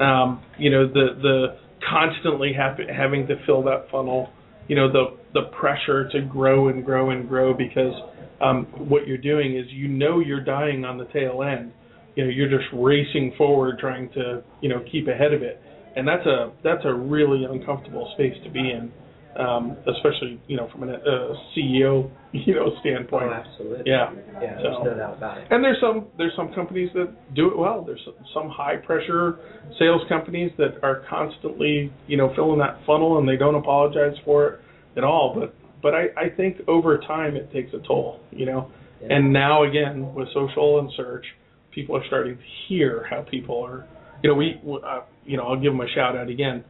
um, you know, the the constantly hap- having to fill that funnel, you know, the the pressure to grow and grow and grow because um, what you're doing is you know you're dying on the tail end. You know, you're just racing forward trying to you know keep ahead of it, and that's a that's a really uncomfortable space to be in um, especially you know from a uh, CEO *laughs* you know standpoint. oh, absolutely. Yeah. Yeah, So- there's no doubt about it. And there's some there's some companies that do it well. There's some high pressure sales companies that are constantly you know filling that funnel and they don't apologize for it at all. But but I, I think over time it takes a toll. You know, Yeah. and now again with social and search, people are starting to hear how people are. You know, we uh, you know I'll give them a shout out again.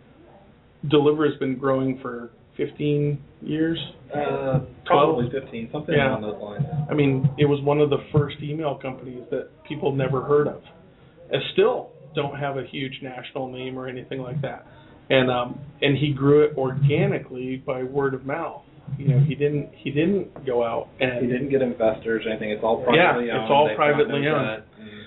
Delivra has been growing for 15 years. Uh, probably 15, something Yeah. along those lines. I mean, it was one of the first email companies that people never heard of, and still don't have a huge national name or anything like that. And um, and he grew it organically by word of mouth. You know, he didn't he didn't go out and He didn't get investors or anything. It's all Yeah, privately it's owned. all They've privately owned.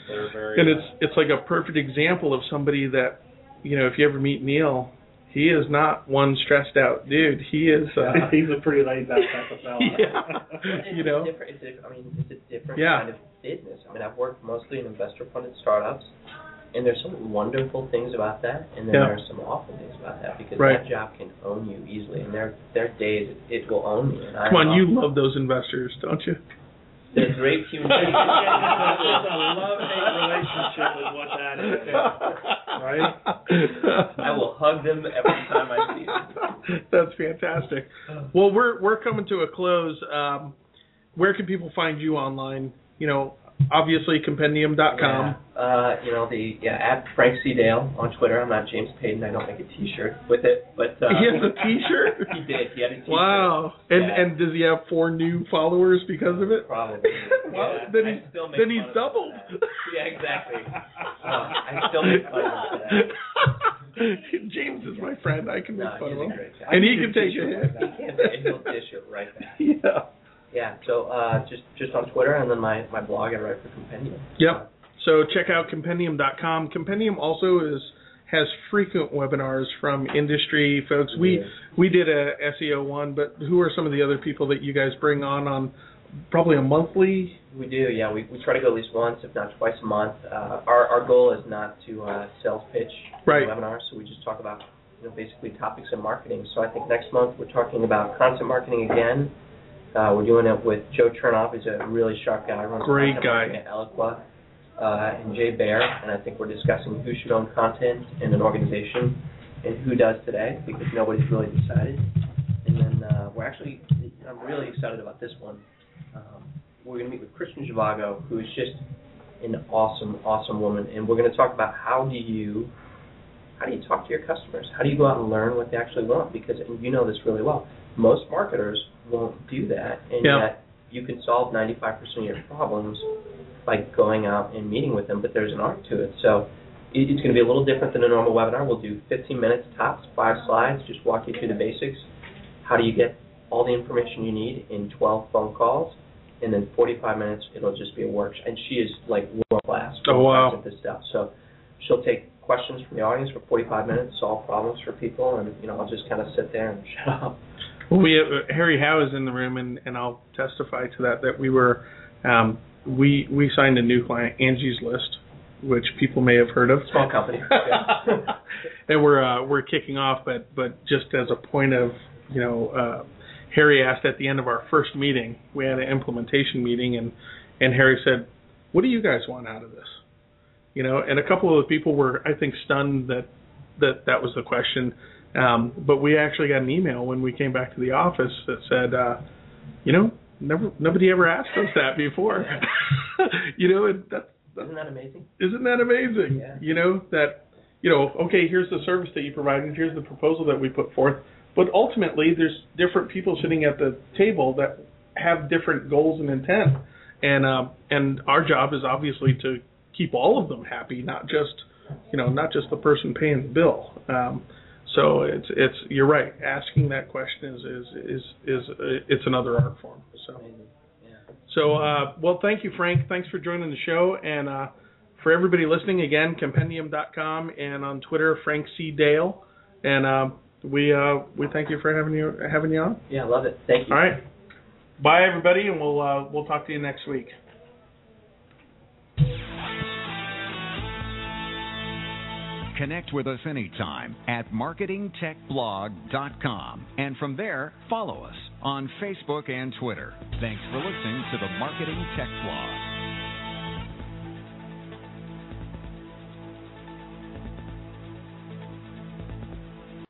and very. and it's it's like a perfect example of somebody that you know if you ever meet Neil, he is not one stressed out dude. He is. Uh, *laughs* he's a pretty laid back type of fella. *laughs* Yeah. You know? different. It's a, I mean, it's a different Yeah. kind of business. I mean, I've worked mostly in investor-funded startups, and there's some wonderful things about that, and then Yeah. there are some awful things about that because Right. that job can own you easily, and there there are days it, it will own me. And come I'm on, you love those investors, don't you? They're great *laughs* human It's a love-hate relationship is what that is. Right? I will hug them every time I see them. That's fantastic. Well, we're we're coming to a close. Um, where can people find you online? You know, obviously compendium.com. Yeah. Uh, you know the yeah at Frank C Dale on Twitter. I'm not James Payton. I don't make a T-shirt with it, but uh, *laughs* He has a T-shirt? *laughs* he did. He had a T-shirt. Wow. And Yeah. and does he have four new followers because of it? Probably. *laughs* Well, Yeah, then he's then he's doubled. Yeah, exactly. Uh, I still make fun of that. James is my friend. I can make No, fun of him. And he can take a hit. He can, and he'll dish it right back. Yeah. Yeah. So uh, just just on Twitter and then my my blog I write for Compendium. Yep. So check out compendium.com. Compendium also is has frequent webinars from industry folks. We Yeah. we did a SEO one, but who are some of the other people that you guys bring on on probably a monthly? We do, yeah. We, we try to go at least once, if not twice a month. Uh, our our goal is not to uh, sales pitch Right. webinars, so we just talk about you know basically topics in marketing. So I think next month we're talking about content marketing again. Uh, we're doing it with Joe Chernov. He's a really sharp guy. Runs Great guy. At Eloqua. Uh, and Jay Baer, and I think we're discussing who should own content in an organization and who does today, because nobody's really decided. And then uh, we're actually, I'm really excited about this one. Um, we're going to meet with Kristin Zhivago, who is just an awesome, awesome woman, and we're going to talk about how do you, how do you talk to your customers? How do you go out and learn what they actually want? Because and you know this really well. Most marketers won't do that, and Yeah. yet you can solve 95% of your problems by going out and meeting with them. But there's an art to it, so it's going to be a little different than a normal webinar. We'll do 15 minutes tops, five slides, just walk you through the basics. How do you get all the information you need in 12 phone calls? And then 45 minutes, it'll just be a workshop. And she is like world class, Oh, wow. class at this stuff. So she'll take questions from the audience for 45 minutes, solve problems for people, and you know I'll just kind of sit there and *laughs* shut up. Well, we have, Harry Howe is in the room, and, and I'll testify to that. That we were, um, we we signed a new client, Angie's List, which people may have heard of. Small company. *laughs* And we're uh, we're kicking off, but but just as a point of you know, uh, Harry asked at the end of our first meeting, we had an implementation meeting, and and Harry said, "What do you guys want out of this?" You know, and a couple of the people were, I think, stunned that that that was the question. Um, but we actually got an email when we came back to the office that said, uh, you know, never nobody ever asked us that before. *laughs* you know, and that, that Isn't that amazing? isn't that amazing? Yeah. You know that you know, okay, here's the service that you provided, here's the proposal that we put forth, but ultimately there's different people sitting at the table that have different goals and intent, and um, and our job is obviously to keep all of them happy, not just you know, not just the person paying the bill. Um, so it's it's you're right. Asking that question is is is is uh, it's another art form. So. Yeah. So, uh, well, thank you, Frank. Thanks for joining the show. And uh, for everybody listening, again, compendium.com and on Twitter, Frank C. Dale. And uh, we uh, we thank you for having you having you on. Yeah, love it. Thank you. All right. Bye, everybody, and we'll uh, we'll talk to you next week. Connect with us anytime at marketingtechblog.com. And from there, follow us on Facebook and Twitter. Thanks for listening to the Marketing Tech Blog.